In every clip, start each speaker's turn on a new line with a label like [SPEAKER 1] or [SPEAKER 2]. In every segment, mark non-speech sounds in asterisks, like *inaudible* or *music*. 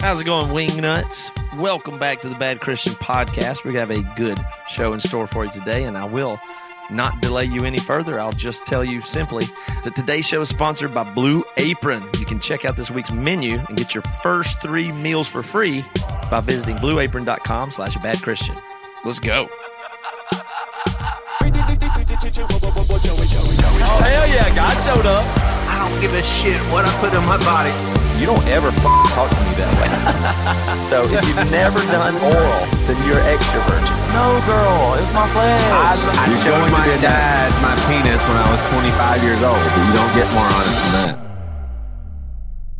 [SPEAKER 1] How's it going, wing nuts? Welcome back to the Bad Christian Podcast. We have a good show in store for you today, and I will not delay you any further. I'll just tell you simply that today's show is sponsored by Blue Apron. You can check out this week's menu and get your first three meals for free by visiting blueapron.com slash bad Christian. Let's go.
[SPEAKER 2] Oh hell yeah, God showed up.
[SPEAKER 3] I don't give a shit what I put in my body.
[SPEAKER 2] You don't ever f- talk to me that way. *laughs* so if you've never done oral, then you're extra virgin. No, girl, it's my flesh.
[SPEAKER 3] I, I
[SPEAKER 2] You're
[SPEAKER 3] showed my dad my penis when I was 25 years old. But you don't get more honest than that.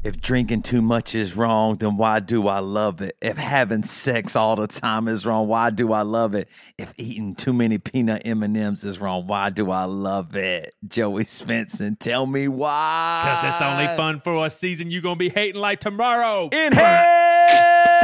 [SPEAKER 4] If drinking too much is wrong, then why do I love it? If having sex all the time is wrong, why do I love it? If eating too many peanut M&Ms is wrong, why do I love it? Joey Svendsen, tell me why.
[SPEAKER 5] Because it's only fun for a season you're going to be hating like tomorrow.
[SPEAKER 4] In hell!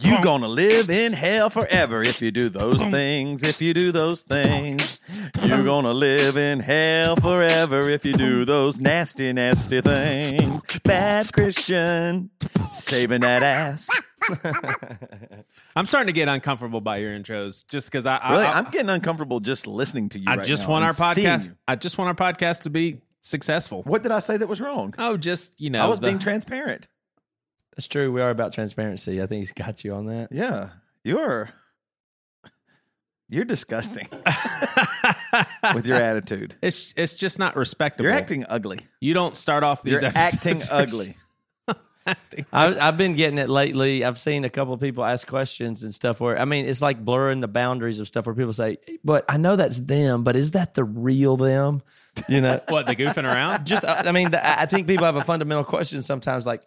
[SPEAKER 4] You gonna live in hell forever if you do *laughs* those things. If you do those things, you're gonna live in hell forever if you do those nasty, nasty things. Bad Christian, saving that ass. *laughs*
[SPEAKER 5] I'm starting to get uncomfortable by your intros just because I, I,
[SPEAKER 4] Really,
[SPEAKER 5] I,
[SPEAKER 4] I'm getting uncomfortable just listening to you.
[SPEAKER 5] I
[SPEAKER 4] right
[SPEAKER 5] just want our podcast. I just want our podcast to be successful.
[SPEAKER 4] What did I say that was wrong?
[SPEAKER 5] Oh, just, you know.
[SPEAKER 4] I was
[SPEAKER 5] the-
[SPEAKER 4] being transparent.
[SPEAKER 1] That's true. We are about transparency. I think he's got you on that.
[SPEAKER 4] Yeah, you're you're disgusting *laughs* with your attitude.
[SPEAKER 5] it's, it's just not respectable.
[SPEAKER 4] You're acting ugly.
[SPEAKER 5] You don't start off these
[SPEAKER 4] You're acting
[SPEAKER 5] episodes- *laughs*
[SPEAKER 4] ugly.
[SPEAKER 1] I, I've been getting it lately. I've seen a couple of people ask questions and stuff where I mean it's like blurring the boundaries of stuff where people say, "But I know that's them, but is that the real them?" You know, *laughs*
[SPEAKER 5] What, the goofing around?
[SPEAKER 1] just uh, I mean, the, I think people have a fundamental question sometimes, like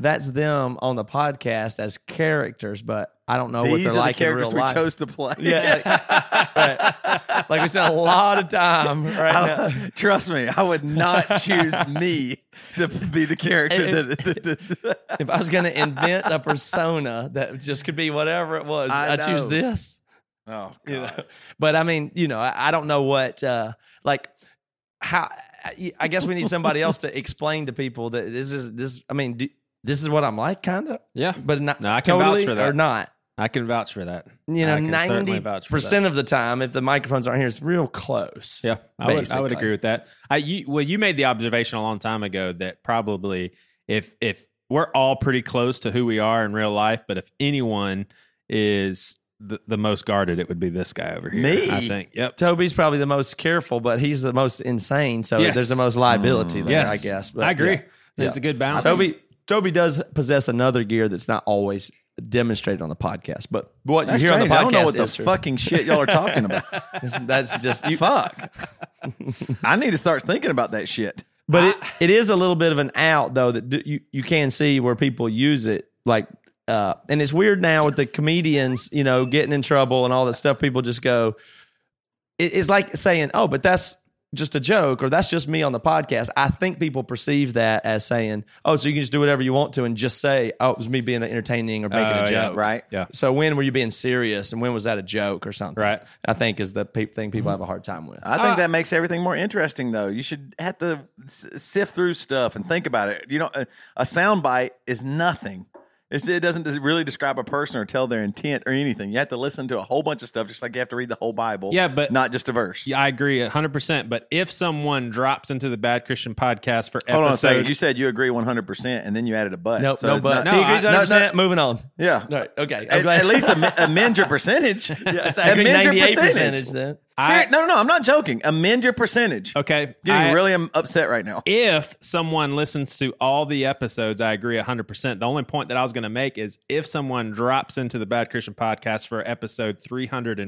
[SPEAKER 1] that's them on the podcast as characters, but I don't know what they're
[SPEAKER 4] are the
[SPEAKER 1] like in
[SPEAKER 4] characters
[SPEAKER 1] real
[SPEAKER 4] we chose to play.
[SPEAKER 1] yeah, like, *laughs* right. like we spent a lot of time right now.
[SPEAKER 4] I- trust me, I would not choose *laughs* me to be the character.
[SPEAKER 1] If-
[SPEAKER 4] that,
[SPEAKER 1] If I was going to invent a persona that just could be whatever it was,
[SPEAKER 4] I
[SPEAKER 1] I choose this.
[SPEAKER 4] oh, God.
[SPEAKER 1] you know but i mean you know i, I don't know what uh like how I- i guess we need somebody else to explain to people that this is this i mean do, this is what i'm like kind of
[SPEAKER 5] Yeah.
[SPEAKER 1] but not
[SPEAKER 5] No, I can vouch for that.
[SPEAKER 1] or not
[SPEAKER 5] I can vouch for that.
[SPEAKER 1] you know
[SPEAKER 5] I can certainly vouch for
[SPEAKER 1] 90% of the time if the microphones aren't here it's real close
[SPEAKER 5] Yeah, I would, I would agree with that. I you well, you made the observation a long time ago that probably if if we're all pretty close to who we are in real life, but if anyone is the, the most guarded, it would be this guy over here.
[SPEAKER 4] Me?
[SPEAKER 5] I think. Yep.
[SPEAKER 1] toby's probably the most careful but he's the most insane so
[SPEAKER 5] Yes.
[SPEAKER 1] there's the most liability mm, there
[SPEAKER 5] Yes,
[SPEAKER 1] i guess but
[SPEAKER 5] I agree.
[SPEAKER 1] yeah.
[SPEAKER 5] There's
[SPEAKER 1] Yeah.
[SPEAKER 5] a good balance.
[SPEAKER 1] Toby Toby does possess another gear that's not always demonstrated on the podcast, but what
[SPEAKER 4] That's
[SPEAKER 1] you hear on the podcast
[SPEAKER 4] I don't know what the
[SPEAKER 1] true.
[SPEAKER 4] fucking shit y'all are talking about. *laughs*
[SPEAKER 1] That's- just you.
[SPEAKER 4] Fuck. I need to start thinking about that shit.
[SPEAKER 1] But it, it is a little bit of an out though that d- you you can see where people use it like. Uh, and it's weird now with the comedians, you know, getting in trouble and all that stuff. People just go, it- it's like saying, "Oh, but that's just a joke," or "That's just me on the podcast." I think people perceive that as saying, "Oh, so you can just do whatever you want to and just say, oh, it was me being entertaining or making
[SPEAKER 5] Oh,
[SPEAKER 1] a
[SPEAKER 5] yeah,
[SPEAKER 1] joke."
[SPEAKER 4] Right?
[SPEAKER 5] Yeah.
[SPEAKER 1] So when were you being serious, and when was that a joke or something?
[SPEAKER 5] Right.
[SPEAKER 1] I think is the pe- thing people have a hard time with.
[SPEAKER 4] I think uh, that makes everything more interesting, though. You should have to s- sift through stuff and think about it. You know, a, a sound bite is nothing. It's, it doesn't really describe a person or tell their intent or anything. You have to listen to a whole bunch of stuff, just like you have to read the whole Bible.
[SPEAKER 5] Yeah, but-
[SPEAKER 4] not just a verse.
[SPEAKER 5] Yeah, I agree hundred percent. But if someone drops into the Bad Christian podcast for
[SPEAKER 4] Hold on a second.
[SPEAKER 5] episode,
[SPEAKER 4] You said you agree one hundred percent, and then you added a but.
[SPEAKER 1] Nope,
[SPEAKER 4] So
[SPEAKER 1] no but.
[SPEAKER 4] not-
[SPEAKER 1] See, he agrees
[SPEAKER 4] no,
[SPEAKER 1] 100%. Moving on.
[SPEAKER 4] Yeah.
[SPEAKER 1] Right. Okay.
[SPEAKER 4] At, at least amend your percentage. *laughs*
[SPEAKER 1] Yeah, it's
[SPEAKER 4] amend your
[SPEAKER 1] 98
[SPEAKER 4] percentage.
[SPEAKER 1] percentage then.
[SPEAKER 5] I-
[SPEAKER 4] no, no, no. I'm not joking. Amend your percentage.
[SPEAKER 5] okay,
[SPEAKER 4] Getting
[SPEAKER 5] I-
[SPEAKER 4] really um, upset right now.
[SPEAKER 5] if someone listens to all the episodes, I agree 100%. The only point that I was going to make is if someone drops into the Bad Christian podcast for episode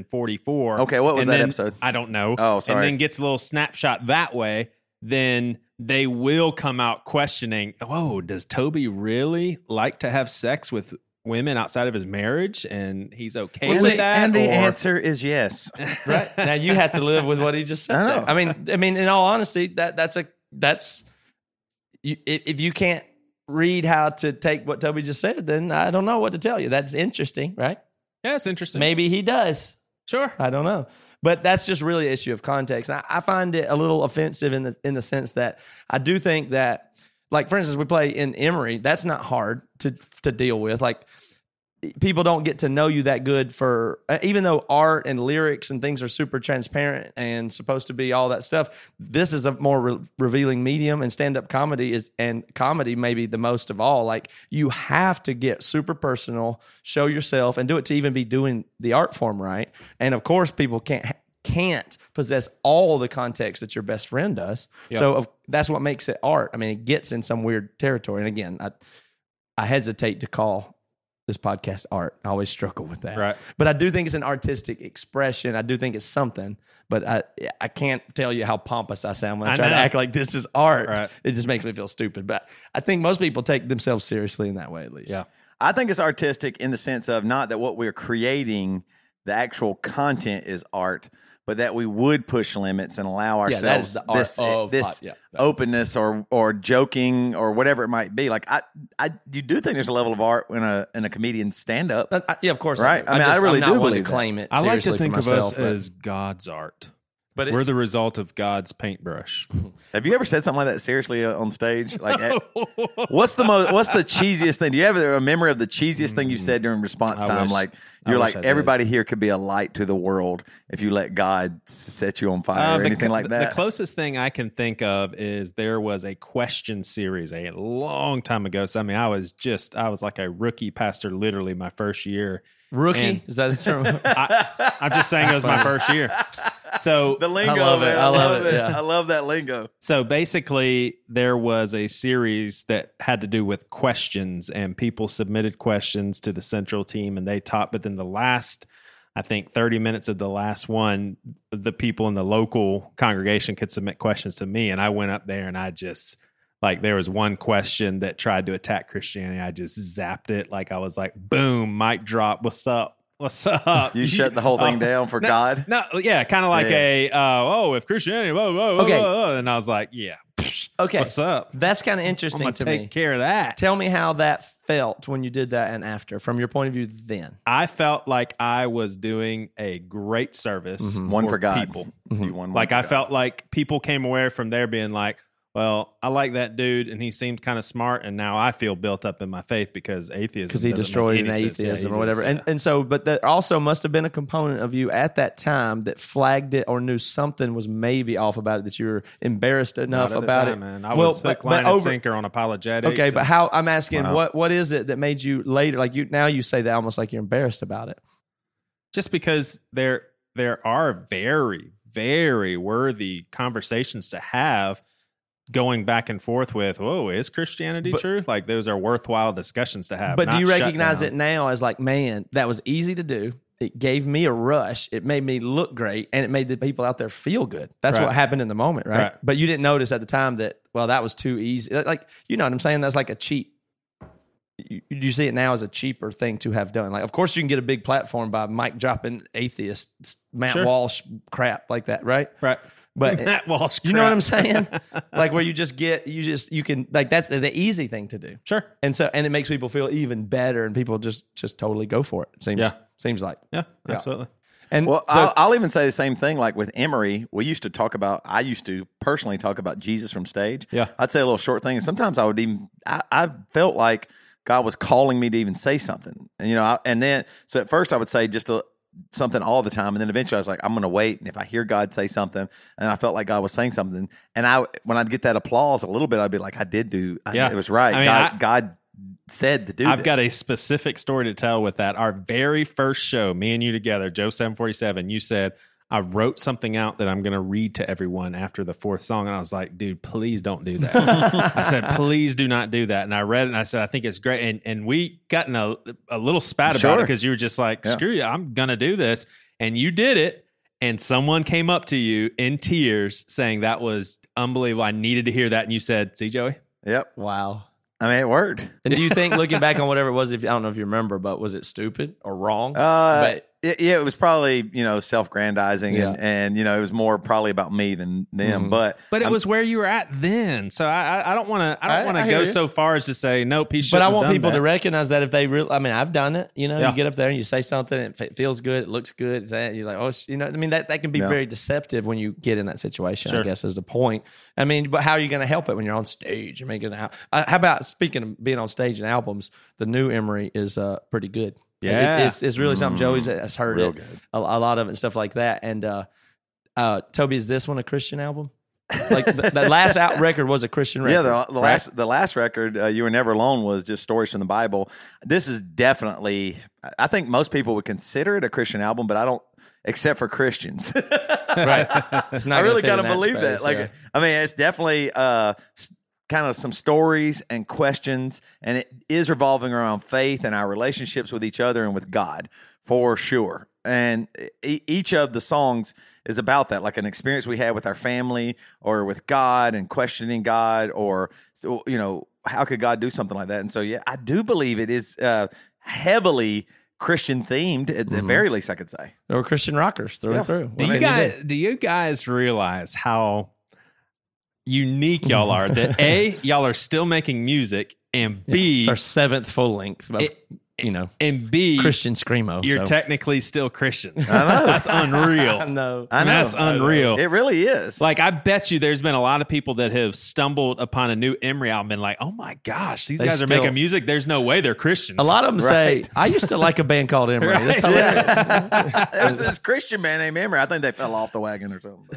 [SPEAKER 5] 344.
[SPEAKER 4] Okay, what was that
[SPEAKER 5] then-
[SPEAKER 4] episode?
[SPEAKER 5] I don't know.
[SPEAKER 4] Oh, sorry.
[SPEAKER 5] And then gets a little snapshot that way, then they will come out questioning, whoa, does Toby really like to have sex with women outside of his marriage? And he's okay
[SPEAKER 1] Well,
[SPEAKER 5] with
[SPEAKER 1] see,
[SPEAKER 5] that?
[SPEAKER 4] and the
[SPEAKER 5] or-
[SPEAKER 4] answer is yes. *laughs*
[SPEAKER 1] Right. now you have to live with what he just said.
[SPEAKER 4] I know.
[SPEAKER 1] I mean, I mean, in all honesty, that that's a that's you, if, if you can't read how to take what Toby just said, then I don't know what to tell you. That's interesting, right?
[SPEAKER 5] Yeah, it's interesting.
[SPEAKER 1] Maybe he does.
[SPEAKER 5] Sure.
[SPEAKER 1] I don't know. But that's just really an issue of context. And I, I find it a little offensive in the in the sense that I do think that, like for instance, we play in Emery. That's not hard to to deal with. Like people don't get to know you that good for uh, even though art and lyrics and things are super transparent and supposed to be all that stuff this is a more re- revealing medium and stand-up comedy is and comedy maybe the most of all like you have to get super personal show yourself and do it to even be doing the art form right and of course people can't can't possess all the context that your best friend does so of, that's what makes it art i mean it gets in some weird territory and again i i hesitate to call this podcast art. I always struggle with that.
[SPEAKER 5] Right.
[SPEAKER 1] But I do think it's an artistic expression. I do think it's something, but I I can't tell you how pompous I sound when I,
[SPEAKER 5] I
[SPEAKER 1] try to act like this is art.
[SPEAKER 5] Right.
[SPEAKER 1] It just makes me feel stupid. But I think most people take themselves seriously in that way at least.
[SPEAKER 5] Yeah.
[SPEAKER 4] I think it's artistic in the sense of not that what we're creating, the actual content is art, but that we would push limits and allow ourselves
[SPEAKER 1] that is the
[SPEAKER 4] this, eh,
[SPEAKER 1] of
[SPEAKER 4] this
[SPEAKER 1] yeah.
[SPEAKER 4] openness or or joking or whatever it might be. Like I, I, you do think there's a level of art in a in a comedian's stand up.
[SPEAKER 1] Yeah, of course.
[SPEAKER 4] Right.
[SPEAKER 1] do.
[SPEAKER 4] I mean, I
[SPEAKER 1] just,
[SPEAKER 4] really
[SPEAKER 1] I'm not
[SPEAKER 4] do believe
[SPEAKER 1] to claim it.
[SPEAKER 5] I like to think of
[SPEAKER 1] myself,
[SPEAKER 5] us
[SPEAKER 1] but-
[SPEAKER 5] as God's art.
[SPEAKER 1] But it-
[SPEAKER 5] We're the result of God's paintbrush. *laughs*
[SPEAKER 4] Have you ever said something like that seriously uh, on stage? Like, eh, *laughs* what's the most? What's the cheesiest thing? Do you have a memory of the cheesiest thing you said during response
[SPEAKER 5] I
[SPEAKER 4] time?
[SPEAKER 5] wish-
[SPEAKER 4] like you're like everybody here could be a light to the world if you let God set you on fire
[SPEAKER 5] Uh,
[SPEAKER 4] or
[SPEAKER 5] the
[SPEAKER 4] anything like that.
[SPEAKER 5] The closest thing I can think of is there was a question series a long time ago. So I mean, I was just I was like a rookie pastor, literally my first year.
[SPEAKER 1] Rookie
[SPEAKER 5] and-
[SPEAKER 1] is that a term? *laughs*
[SPEAKER 5] I, I'm just saying it was my *laughs* first year. So *laughs*
[SPEAKER 4] the lingo, I
[SPEAKER 1] love it. I love it, yeah.
[SPEAKER 4] I love that lingo.
[SPEAKER 5] So basically, there was a series that had to do with questions, and people submitted questions to the central team, and they taught. But then the last, I think, 30 minutes of the last one, the people in the local congregation could submit questions to me, and I went up there and I just. Like there was one question that tried to attack Christianity. I just zapped it. Like I was like, boom, mic drop. What's up? What's up?
[SPEAKER 4] You shut the whole thing *laughs*
[SPEAKER 5] Oh,
[SPEAKER 4] down for
[SPEAKER 5] no,
[SPEAKER 4] God.
[SPEAKER 5] No, yeah, kind of like
[SPEAKER 4] Yeah.
[SPEAKER 5] a uh, oh, if Christianity, whoa, whoa, whoa,
[SPEAKER 1] Okay.
[SPEAKER 5] whoa, whoa. and I was like, yeah,
[SPEAKER 1] okay.
[SPEAKER 5] what's up?
[SPEAKER 1] That's kind of
[SPEAKER 5] I'm
[SPEAKER 1] interesting
[SPEAKER 5] gonna take
[SPEAKER 1] me.
[SPEAKER 5] care of that.
[SPEAKER 1] Tell me how that felt when you did that and after, from your point of view then.
[SPEAKER 5] I felt like I was doing a great service,
[SPEAKER 4] One for God.
[SPEAKER 5] people.
[SPEAKER 4] You won one
[SPEAKER 5] Like I
[SPEAKER 4] God.
[SPEAKER 5] felt like people came away from there being like, well, I like that dude, and he seemed kind of smart, and now I feel built up in my faith because atheism
[SPEAKER 1] because he destroyed an.
[SPEAKER 5] Yeah,
[SPEAKER 1] atheism
[SPEAKER 5] he
[SPEAKER 1] or whatever.
[SPEAKER 5] does,
[SPEAKER 1] And
[SPEAKER 5] yeah.
[SPEAKER 1] and so, but that also must have been a component of you at that time that flagged it or knew something was maybe off about it that you were embarrassed enough
[SPEAKER 5] Not at the
[SPEAKER 1] about
[SPEAKER 5] time,
[SPEAKER 1] it.
[SPEAKER 5] man. I
[SPEAKER 1] Well,
[SPEAKER 5] was hook,
[SPEAKER 1] but
[SPEAKER 5] line, and
[SPEAKER 1] over-
[SPEAKER 5] sinker on apologetics.
[SPEAKER 1] Okay, but how? I'm asking
[SPEAKER 4] Wow.
[SPEAKER 1] what what is it that made you later like you now you say that almost like you're embarrassed about it.
[SPEAKER 5] just because there there are very very worthy conversations to have going back and forth with whoa is christianity
[SPEAKER 1] But-
[SPEAKER 5] true like those are worthwhile discussions to have
[SPEAKER 1] But do you recognize
[SPEAKER 5] down.
[SPEAKER 1] it now as like, man, that was easy to do. It gave me a rush. It made me look great, and it made the people out there feel good. That's
[SPEAKER 5] Right.
[SPEAKER 1] what happened in the moment, right?
[SPEAKER 5] Right.
[SPEAKER 1] But you didn't notice at the time that well, that was too easy. Like you know what I'm saying? That's like a cheap. You, you see it now as a cheaper thing to have done. Like, of course, you can get a big platform by mic dropping atheist Matt
[SPEAKER 5] Sure.
[SPEAKER 1] Walsh crap like that, right?
[SPEAKER 5] right
[SPEAKER 1] But *laughs*
[SPEAKER 5] Matt Walsh
[SPEAKER 1] you know what I'm saying? *laughs* like where you just get you just you can like that's the easy thing to do
[SPEAKER 5] sure
[SPEAKER 1] and so and it makes people feel even better and people just just totally go for it seems
[SPEAKER 5] Yeah.
[SPEAKER 1] seems like
[SPEAKER 5] yeah,
[SPEAKER 1] Yeah.
[SPEAKER 5] absolutely
[SPEAKER 1] and
[SPEAKER 4] Well,
[SPEAKER 1] so
[SPEAKER 4] I'll, I'll even say the same thing. Like with Emery, we used to talk about. I used to personally talk about Jesus from stage.
[SPEAKER 5] Yeah.
[SPEAKER 4] I'd say a little short thing, and sometimes I would even. I, I felt like God was calling me to even say something, and you know, I, and then so at first I would say just a, something all the time, and then eventually I was like, I'm going to wait, and if I hear God say something, and I felt like God was saying something, and I when I'd get that applause a little bit, I'd be like, I did do. I,
[SPEAKER 5] Yeah.
[SPEAKER 4] it was right.
[SPEAKER 5] I mean,
[SPEAKER 4] God,
[SPEAKER 5] I-
[SPEAKER 4] God said to do.
[SPEAKER 5] I've
[SPEAKER 4] this.
[SPEAKER 5] got a specific story to tell with that. Our very first show, me and you together, Joe 747, you said, I wrote something out that I'm going to read to everyone after the fourth song. And I was like, dude, please don't do that. I said, *laughs* please do not do that. And I read it and I said, I think it's great. And and we got in a, a little spat about it because you were just like,
[SPEAKER 4] Yeah.
[SPEAKER 5] screw you, I'm going to do this. And you did it. And someone came up to you in tears saying that was unbelievable. I needed to hear that. And you said, see, Joey?
[SPEAKER 4] Yep.
[SPEAKER 1] wow
[SPEAKER 4] I mean, it worked.
[SPEAKER 1] and do you think looking back on *laughs* whatever it was if i don't know if you remember but was it stupid or wrong
[SPEAKER 4] Uh,
[SPEAKER 1] but
[SPEAKER 4] It, yeah, it was probably you know self-grandizing,
[SPEAKER 1] Yeah.
[SPEAKER 4] and, and you know it was more probably about me than them.
[SPEAKER 1] Mhm.
[SPEAKER 4] But
[SPEAKER 5] But it
[SPEAKER 4] I'm-
[SPEAKER 5] was where you were at then, so I I- I don't want to I
[SPEAKER 1] I-
[SPEAKER 5] don't want to go
[SPEAKER 1] you.
[SPEAKER 5] so far as to say nope. He.
[SPEAKER 1] But I want people to recognize that if they really, I mean, I've done it. You know,
[SPEAKER 5] Yeah.
[SPEAKER 1] you get up there and you say something, and it feels good, it looks good. It's that you're like, oh, you know, I mean, that, that can be
[SPEAKER 4] Yeah.
[SPEAKER 1] very deceptive when you get in that situation. I guess is the point. I mean, but how are you going to help it when you're on stage? You're making out. Uh, how about speaking of being on stage and albums? The new Emery is uh, pretty good. It-
[SPEAKER 5] Yeah.
[SPEAKER 1] it's it's really something. Joey's has heard it. A, a lot of it and stuff like that. And uh, uh, Toby, is this one a Christian album? Like the, the last out *laughs* record was a Christian record.
[SPEAKER 4] Yeah, the, the
[SPEAKER 1] right?
[SPEAKER 4] last the last record, uh, "You Were Never Alone," was just stories from the Bible. This is definitely, I think most people would consider it a Christian album, but I don't, except for Christians.
[SPEAKER 1] right. *laughs* It's not
[SPEAKER 4] I really kind of believe
[SPEAKER 1] space,
[SPEAKER 4] that. Like,
[SPEAKER 1] yeah.
[SPEAKER 4] I mean, it's definitely uh, kind of some stories and questions, and it is revolving around faith and our relationships with each other and with God for sure. And e- each of the songs is about that, like an experience we had with our family or with God and questioning God, or you know, how could God do something like that? And so, yeah, I do believe it is uh, heavily Christian themed at the
[SPEAKER 1] Mhm.
[SPEAKER 4] very least. I could say.
[SPEAKER 1] They were Christian rockers through
[SPEAKER 4] Yeah.
[SPEAKER 1] and through.
[SPEAKER 5] Do you guys
[SPEAKER 1] do?
[SPEAKER 5] do you guys realize how unique y'all are? That a *laughs* y'all are still making music, and b
[SPEAKER 1] It's our seventh full length.
[SPEAKER 5] It-
[SPEAKER 1] you know,
[SPEAKER 5] and b
[SPEAKER 1] Christian screamo.
[SPEAKER 5] you're
[SPEAKER 1] so.
[SPEAKER 5] technically still Christians.
[SPEAKER 4] I know. *laughs*
[SPEAKER 5] That's
[SPEAKER 1] I
[SPEAKER 5] unreal.
[SPEAKER 1] know.
[SPEAKER 4] I know.
[SPEAKER 5] That's unreal.
[SPEAKER 4] It really is.
[SPEAKER 5] Like I bet you, there's been a lot of people that have stumbled upon a new Emery album and like, oh my gosh, these
[SPEAKER 1] They
[SPEAKER 5] guys are
[SPEAKER 1] still-
[SPEAKER 5] making music. There's no way they're Christians.
[SPEAKER 1] A lot of them say, "I used to like a band called Emery." *laughs* That's
[SPEAKER 5] Right.
[SPEAKER 1] hilarious. *laughs*
[SPEAKER 4] there was this Christian band named Emery. I think they fell off the wagon or something.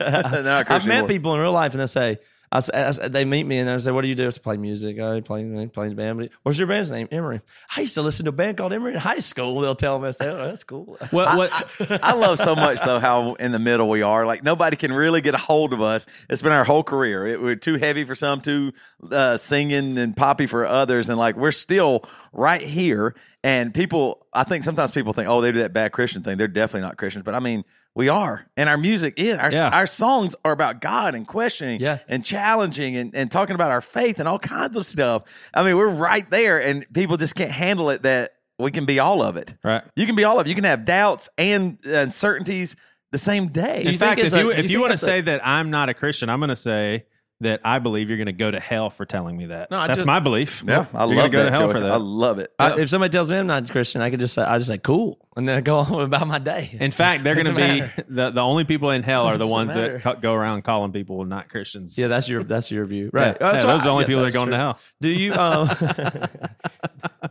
[SPEAKER 1] I've met
[SPEAKER 4] anymore.
[SPEAKER 1] people in real life, and they say, I, s- I s- they meet me and I say, "What do you do?" I say, "Play music. I play play the band." What's your band's name? Emery. I used to listen to a band called Emery in high school. They'll tell me, say, "Oh, that's cool." *laughs*
[SPEAKER 5] what what
[SPEAKER 4] I love so much though how in the middle we are. Like nobody can really get a hold of us. It's been our whole career. It, we're too heavy for some, too uh, singing and poppy for others, and like we're still right here. And people, I think sometimes people think, oh, they do that bad Christian thing. They're definitely not Christians, but I mean, we are. And our music is. Our,
[SPEAKER 5] Yeah.
[SPEAKER 4] our songs are about God and questioning
[SPEAKER 1] Yeah.
[SPEAKER 4] and challenging and, and talking about our faith and all kinds of stuff. I mean, we're right there, and people just can't handle it that we can be all of it.
[SPEAKER 5] right?
[SPEAKER 4] You can be all of it. You can have doubts and uncertainties the same day.
[SPEAKER 5] In fact, if
[SPEAKER 1] it's
[SPEAKER 5] you
[SPEAKER 1] a- you
[SPEAKER 5] if you want to
[SPEAKER 1] it's a-
[SPEAKER 5] say that I'm not a Christian, I'm going to say that I believe you're going to go to hell for telling me that.
[SPEAKER 1] No, I
[SPEAKER 5] That's
[SPEAKER 1] just-
[SPEAKER 5] my belief.
[SPEAKER 4] yeah, I
[SPEAKER 5] You're
[SPEAKER 4] love
[SPEAKER 5] gonna go
[SPEAKER 4] that.
[SPEAKER 5] to hell
[SPEAKER 4] Joey.
[SPEAKER 5] for that.
[SPEAKER 4] I love it.
[SPEAKER 1] I, if somebody tells me I'm not a Christian, I could just say, I just say, "Cool," and then I go *laughs* on about my day.
[SPEAKER 5] In fact, they're going to
[SPEAKER 1] Doesn't
[SPEAKER 5] be
[SPEAKER 1] matter.
[SPEAKER 5] the, the only people in hell are the *laughs*
[SPEAKER 1] Doesn't
[SPEAKER 5] ones
[SPEAKER 1] matter.
[SPEAKER 5] that co- go around calling people not Christians.
[SPEAKER 1] yeah, that's your that's your view,
[SPEAKER 5] Yeah.
[SPEAKER 1] right?
[SPEAKER 5] Yeah,
[SPEAKER 1] That's
[SPEAKER 5] those
[SPEAKER 1] what
[SPEAKER 5] are the only
[SPEAKER 1] yeah,
[SPEAKER 5] people that are
[SPEAKER 1] that's
[SPEAKER 5] going to
[SPEAKER 1] true.
[SPEAKER 5] hell.
[SPEAKER 1] Do you? Um, *laughs*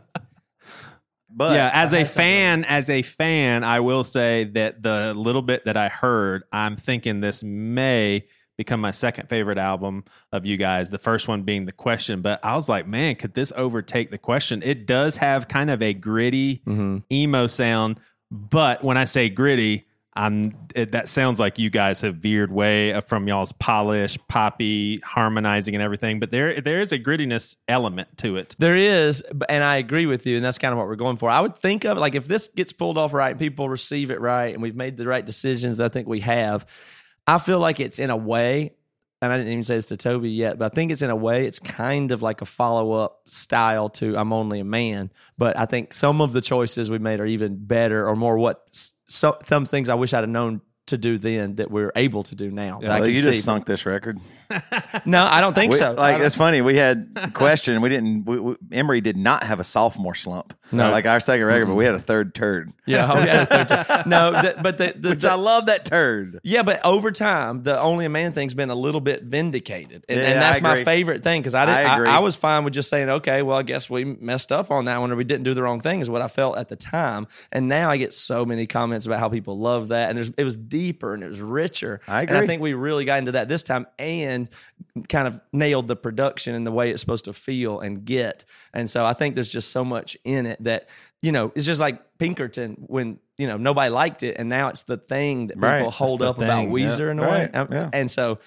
[SPEAKER 4] but
[SPEAKER 5] yeah, as a fan, as a fan, I will say that the little bit that I heard, I'm thinking this may become my second favorite album of you guys. The first one being the question, but I was like, man, could this overtake the question? It does have kind of a gritty
[SPEAKER 1] mhm.
[SPEAKER 5] emo sound, but when I say gritty, I'm it, that sounds like you guys have veered way from y'all's polish, poppy, harmonizing and everything. But there there is a grittiness element to it.
[SPEAKER 1] There is, and I agree with you, and that's kind of what we're going for. I would think of it like if this gets pulled off right, and people receive it right, and we've made the right decisions. I think we have. I feel like it's in a way, and I didn't even say this to Toby yet, but I think it's in a way, it's kind of like a follow up style to "I'm Only a Man." But I think some of the choices we made are even better or more what some things I wish I'd have known to do then that we're able to do now.
[SPEAKER 4] Well, you
[SPEAKER 1] see.
[SPEAKER 4] just sunk this record. *laughs*
[SPEAKER 1] no, I don't think
[SPEAKER 4] We-
[SPEAKER 1] so.
[SPEAKER 4] Like it's funny. We had *laughs* a question. We didn't. We, we, Emery did not have a sophomore slump.
[SPEAKER 1] No.
[SPEAKER 4] like our second record, but we had a third turd.
[SPEAKER 1] yeah, oh, yeah, no, *laughs* but the, the,
[SPEAKER 4] Which
[SPEAKER 1] the-
[SPEAKER 4] I love that turd.
[SPEAKER 1] Yeah, but over time, the only a man thing's been a little bit vindicated, and,
[SPEAKER 4] Yeah,
[SPEAKER 1] and that's my favorite thing because I, didn't,
[SPEAKER 4] I
[SPEAKER 1] I. I, was fine with just saying, okay, well, I guess we messed up on that one, or we didn't do the wrong thing, is what I felt at the time. And now I get so many comments about how people love that, and there's it was deeper and it was richer.
[SPEAKER 4] I
[SPEAKER 1] And I think we really got into that this time, and kind of nailed the production and the way it's supposed to feel and get. And so I think there's just so much in it that you know it's just like Pinkerton when you know nobody liked it, and now it's the thing that people
[SPEAKER 4] Right.
[SPEAKER 1] hold up about
[SPEAKER 5] thing.
[SPEAKER 1] Weezer
[SPEAKER 4] Yeah.
[SPEAKER 1] in a
[SPEAKER 4] Right.
[SPEAKER 1] way. Um,
[SPEAKER 4] Yeah.
[SPEAKER 1] And so,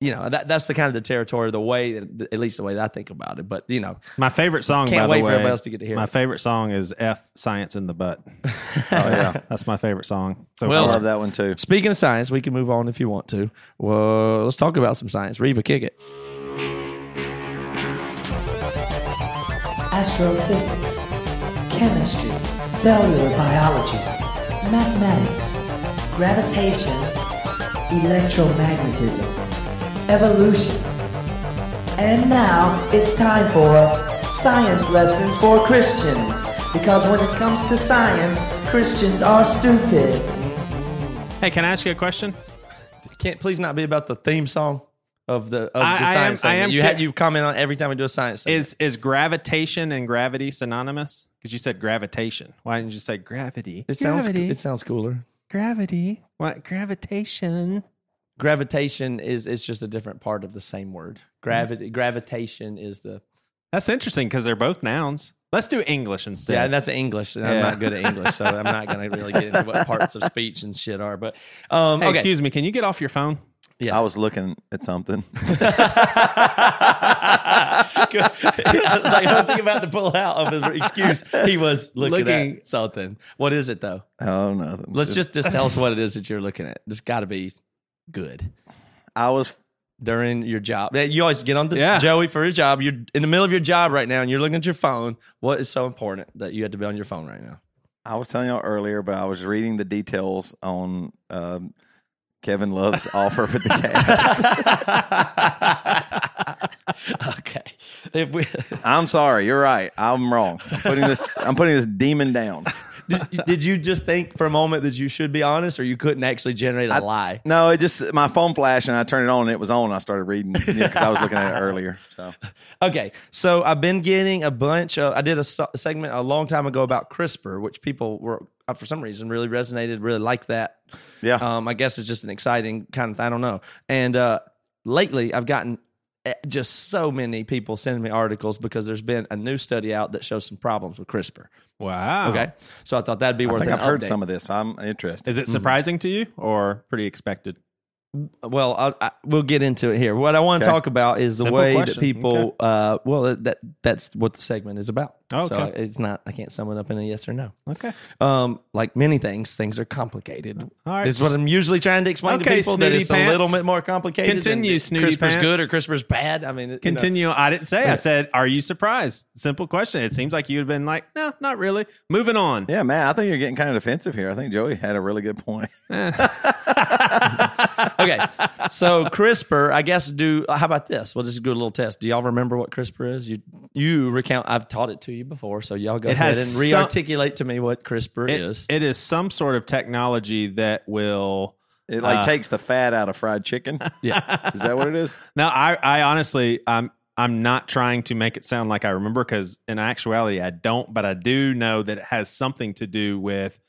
[SPEAKER 1] you know, that that's the kind of the territory, the way that at least the way that I think about it. But you know,
[SPEAKER 5] My favorite song,
[SPEAKER 1] Can't
[SPEAKER 5] by
[SPEAKER 1] wait
[SPEAKER 5] the
[SPEAKER 1] for everybody else to get to hear
[SPEAKER 5] My
[SPEAKER 1] it.
[SPEAKER 5] favorite song is "F Science in the Butt." *laughs*
[SPEAKER 4] Oh yeah,
[SPEAKER 5] That's my favorite song. So
[SPEAKER 4] I
[SPEAKER 1] Well,
[SPEAKER 5] far.
[SPEAKER 4] love that one too.
[SPEAKER 1] speaking of science, we can move on if you want to. Well, let's talk about some science. Reva, kick it.
[SPEAKER 6] astrophysics, chemistry, cellular biology, mathematics, gravitation, electromagnetism, evolution. And now it's time for science lessons for Christians. Because when it comes to science, Christians are stupid.
[SPEAKER 5] Hey, can I ask you a question?
[SPEAKER 1] Can't please not be about the theme song of the of
[SPEAKER 5] I-
[SPEAKER 1] the
[SPEAKER 5] I am-
[SPEAKER 1] science
[SPEAKER 5] I am
[SPEAKER 1] you
[SPEAKER 5] ca-
[SPEAKER 1] had you comment on every time we do a science segment.
[SPEAKER 5] Is is gravitation and gravity synonymous? Because you said gravitation. Why didn't you say gravity?
[SPEAKER 1] it sounds
[SPEAKER 5] gravity.
[SPEAKER 1] it sounds cooler.
[SPEAKER 5] gravity. What gravitation?
[SPEAKER 1] Gravitation is is just a different part of the same word. Gravity gravitation is the
[SPEAKER 5] That's interesting because they're both nouns. Let's do English instead.
[SPEAKER 1] yeah, and that's English, and I'm not good at English, so I'm not going to really get into what parts of speech and shit are. But um,
[SPEAKER 5] Hey,
[SPEAKER 1] okay,
[SPEAKER 5] excuse me. Can you get off your phone? Yeah.
[SPEAKER 4] I was looking at something. *laughs* *laughs*
[SPEAKER 1] I was like, what's he about to pull out of his excuse? He was looking,
[SPEAKER 5] Looking-
[SPEAKER 1] at something. What is it though?
[SPEAKER 4] Oh, nothing.
[SPEAKER 1] Let's just just tell us what it is that you're looking at. There's got to be good
[SPEAKER 4] I was
[SPEAKER 1] during your job. You always get on the
[SPEAKER 5] Yeah.
[SPEAKER 1] Joey for your job. You're in the middle of your job right now, and you're looking at your phone. What is so important that you had to be on your phone right now?
[SPEAKER 4] I was telling y'all earlier, but I was reading the details on um, Kevin Love's *laughs* offer for the Cavs. *laughs*
[SPEAKER 1] okay, if we
[SPEAKER 4] I'm sorry, you're right. I'm wrong. I'm putting this. I'm putting this demon down. *laughs*
[SPEAKER 1] did, did you just think for a moment that you should be honest, or you couldn't actually generate a lie?
[SPEAKER 4] No, it just my phone flashed and I turned it on and it was on. And I started reading because I was looking at it earlier. So *laughs*
[SPEAKER 1] Okay, so I've been getting a bunch of. I did a se- segment a long time ago about CRISPR, which people were uh, for some reason really resonated, really liked that.
[SPEAKER 4] yeah,
[SPEAKER 1] Um, I guess it's just an exciting kind of. I don't know. And uh, lately, I've gotten Eh, just so many people sending me articles because there's been a new study out that shows some problems with CRISPR.
[SPEAKER 5] Wow.
[SPEAKER 1] Okay, so I thought that'd be
[SPEAKER 4] I
[SPEAKER 1] worth.
[SPEAKER 4] think
[SPEAKER 1] an
[SPEAKER 4] I've heard some of this. I'm interested.
[SPEAKER 5] Is it hmm. surprising to you or pretty expected?
[SPEAKER 1] Well, I, I, we'll get into it here. What I want to
[SPEAKER 4] Okay.
[SPEAKER 1] talk about is the
[SPEAKER 5] Simple
[SPEAKER 1] way
[SPEAKER 5] question.
[SPEAKER 1] that people.
[SPEAKER 5] Okay.
[SPEAKER 1] Uh, well, that that's what the segment is about.
[SPEAKER 5] Oh,
[SPEAKER 1] So
[SPEAKER 5] okay.
[SPEAKER 1] it's not. I can't sum it up in a yes or no.
[SPEAKER 5] Okay.
[SPEAKER 1] Um, like many things, things are complicated.
[SPEAKER 5] All right.
[SPEAKER 1] This is what I'm usually trying to explain to
[SPEAKER 5] Okay,
[SPEAKER 1] people that
[SPEAKER 5] snooty
[SPEAKER 1] it's a little bit more complicated.
[SPEAKER 5] Continue,
[SPEAKER 1] than
[SPEAKER 5] snooty
[SPEAKER 1] CRISPR's good or
[SPEAKER 5] pants.
[SPEAKER 1] CRISPR's bad. I mean, you know.
[SPEAKER 5] Continue. I didn't say. I said, "Are you surprised?" Simple question. It seems like you'd have been like, "No, not really." Moving on.
[SPEAKER 4] Yeah, man, I think you're getting kind of defensive here. I think Joey had a really good point. *laughs* *laughs*
[SPEAKER 1] okay, so CRISPR. I guess do. How about this? We'll just do a little test. Do y'all remember what CRISPR is? You you recount. I've taught it to you before, so y'all go
[SPEAKER 5] It
[SPEAKER 1] ahead
[SPEAKER 5] has
[SPEAKER 1] and
[SPEAKER 5] some-
[SPEAKER 1] re-articulate to me what CRISPR
[SPEAKER 5] It-
[SPEAKER 1] is.
[SPEAKER 5] it is some sort of technology that will.
[SPEAKER 4] It like
[SPEAKER 5] Uh,
[SPEAKER 4] takes the fat out of fried chicken. *laughs*
[SPEAKER 1] yeah.
[SPEAKER 4] Is that what it is? *laughs*
[SPEAKER 5] Now, I, I honestly, I'm, I'm not trying to make it sound like I remember because in actuality, I don't. But I do know that it has something to do with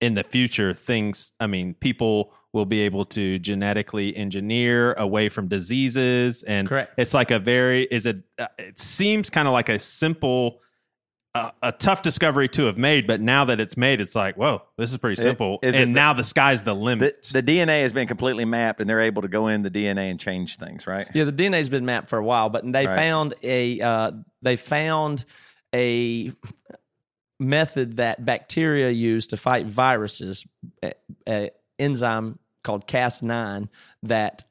[SPEAKER 5] in the future things. I mean, people will be able to genetically engineer away from diseases, and
[SPEAKER 1] Correct.
[SPEAKER 5] it's like a very is it. Uh, it seems kind of like a simple. Uh, a tough discovery to have made, but now that it's made, it's like, whoa, this is pretty simple.
[SPEAKER 4] is it
[SPEAKER 5] and
[SPEAKER 4] the-
[SPEAKER 5] now the sky's the
[SPEAKER 4] The,
[SPEAKER 5] limit.
[SPEAKER 4] the DNA has been completely mapped, and they're able to go in the DNA and change things, right?
[SPEAKER 1] Yeah, the DNA's been mapped for a while, but they
[SPEAKER 4] Right.
[SPEAKER 1] found a uh, they found a method that bacteria use to fight viruses, a, a enzyme called Cas9 that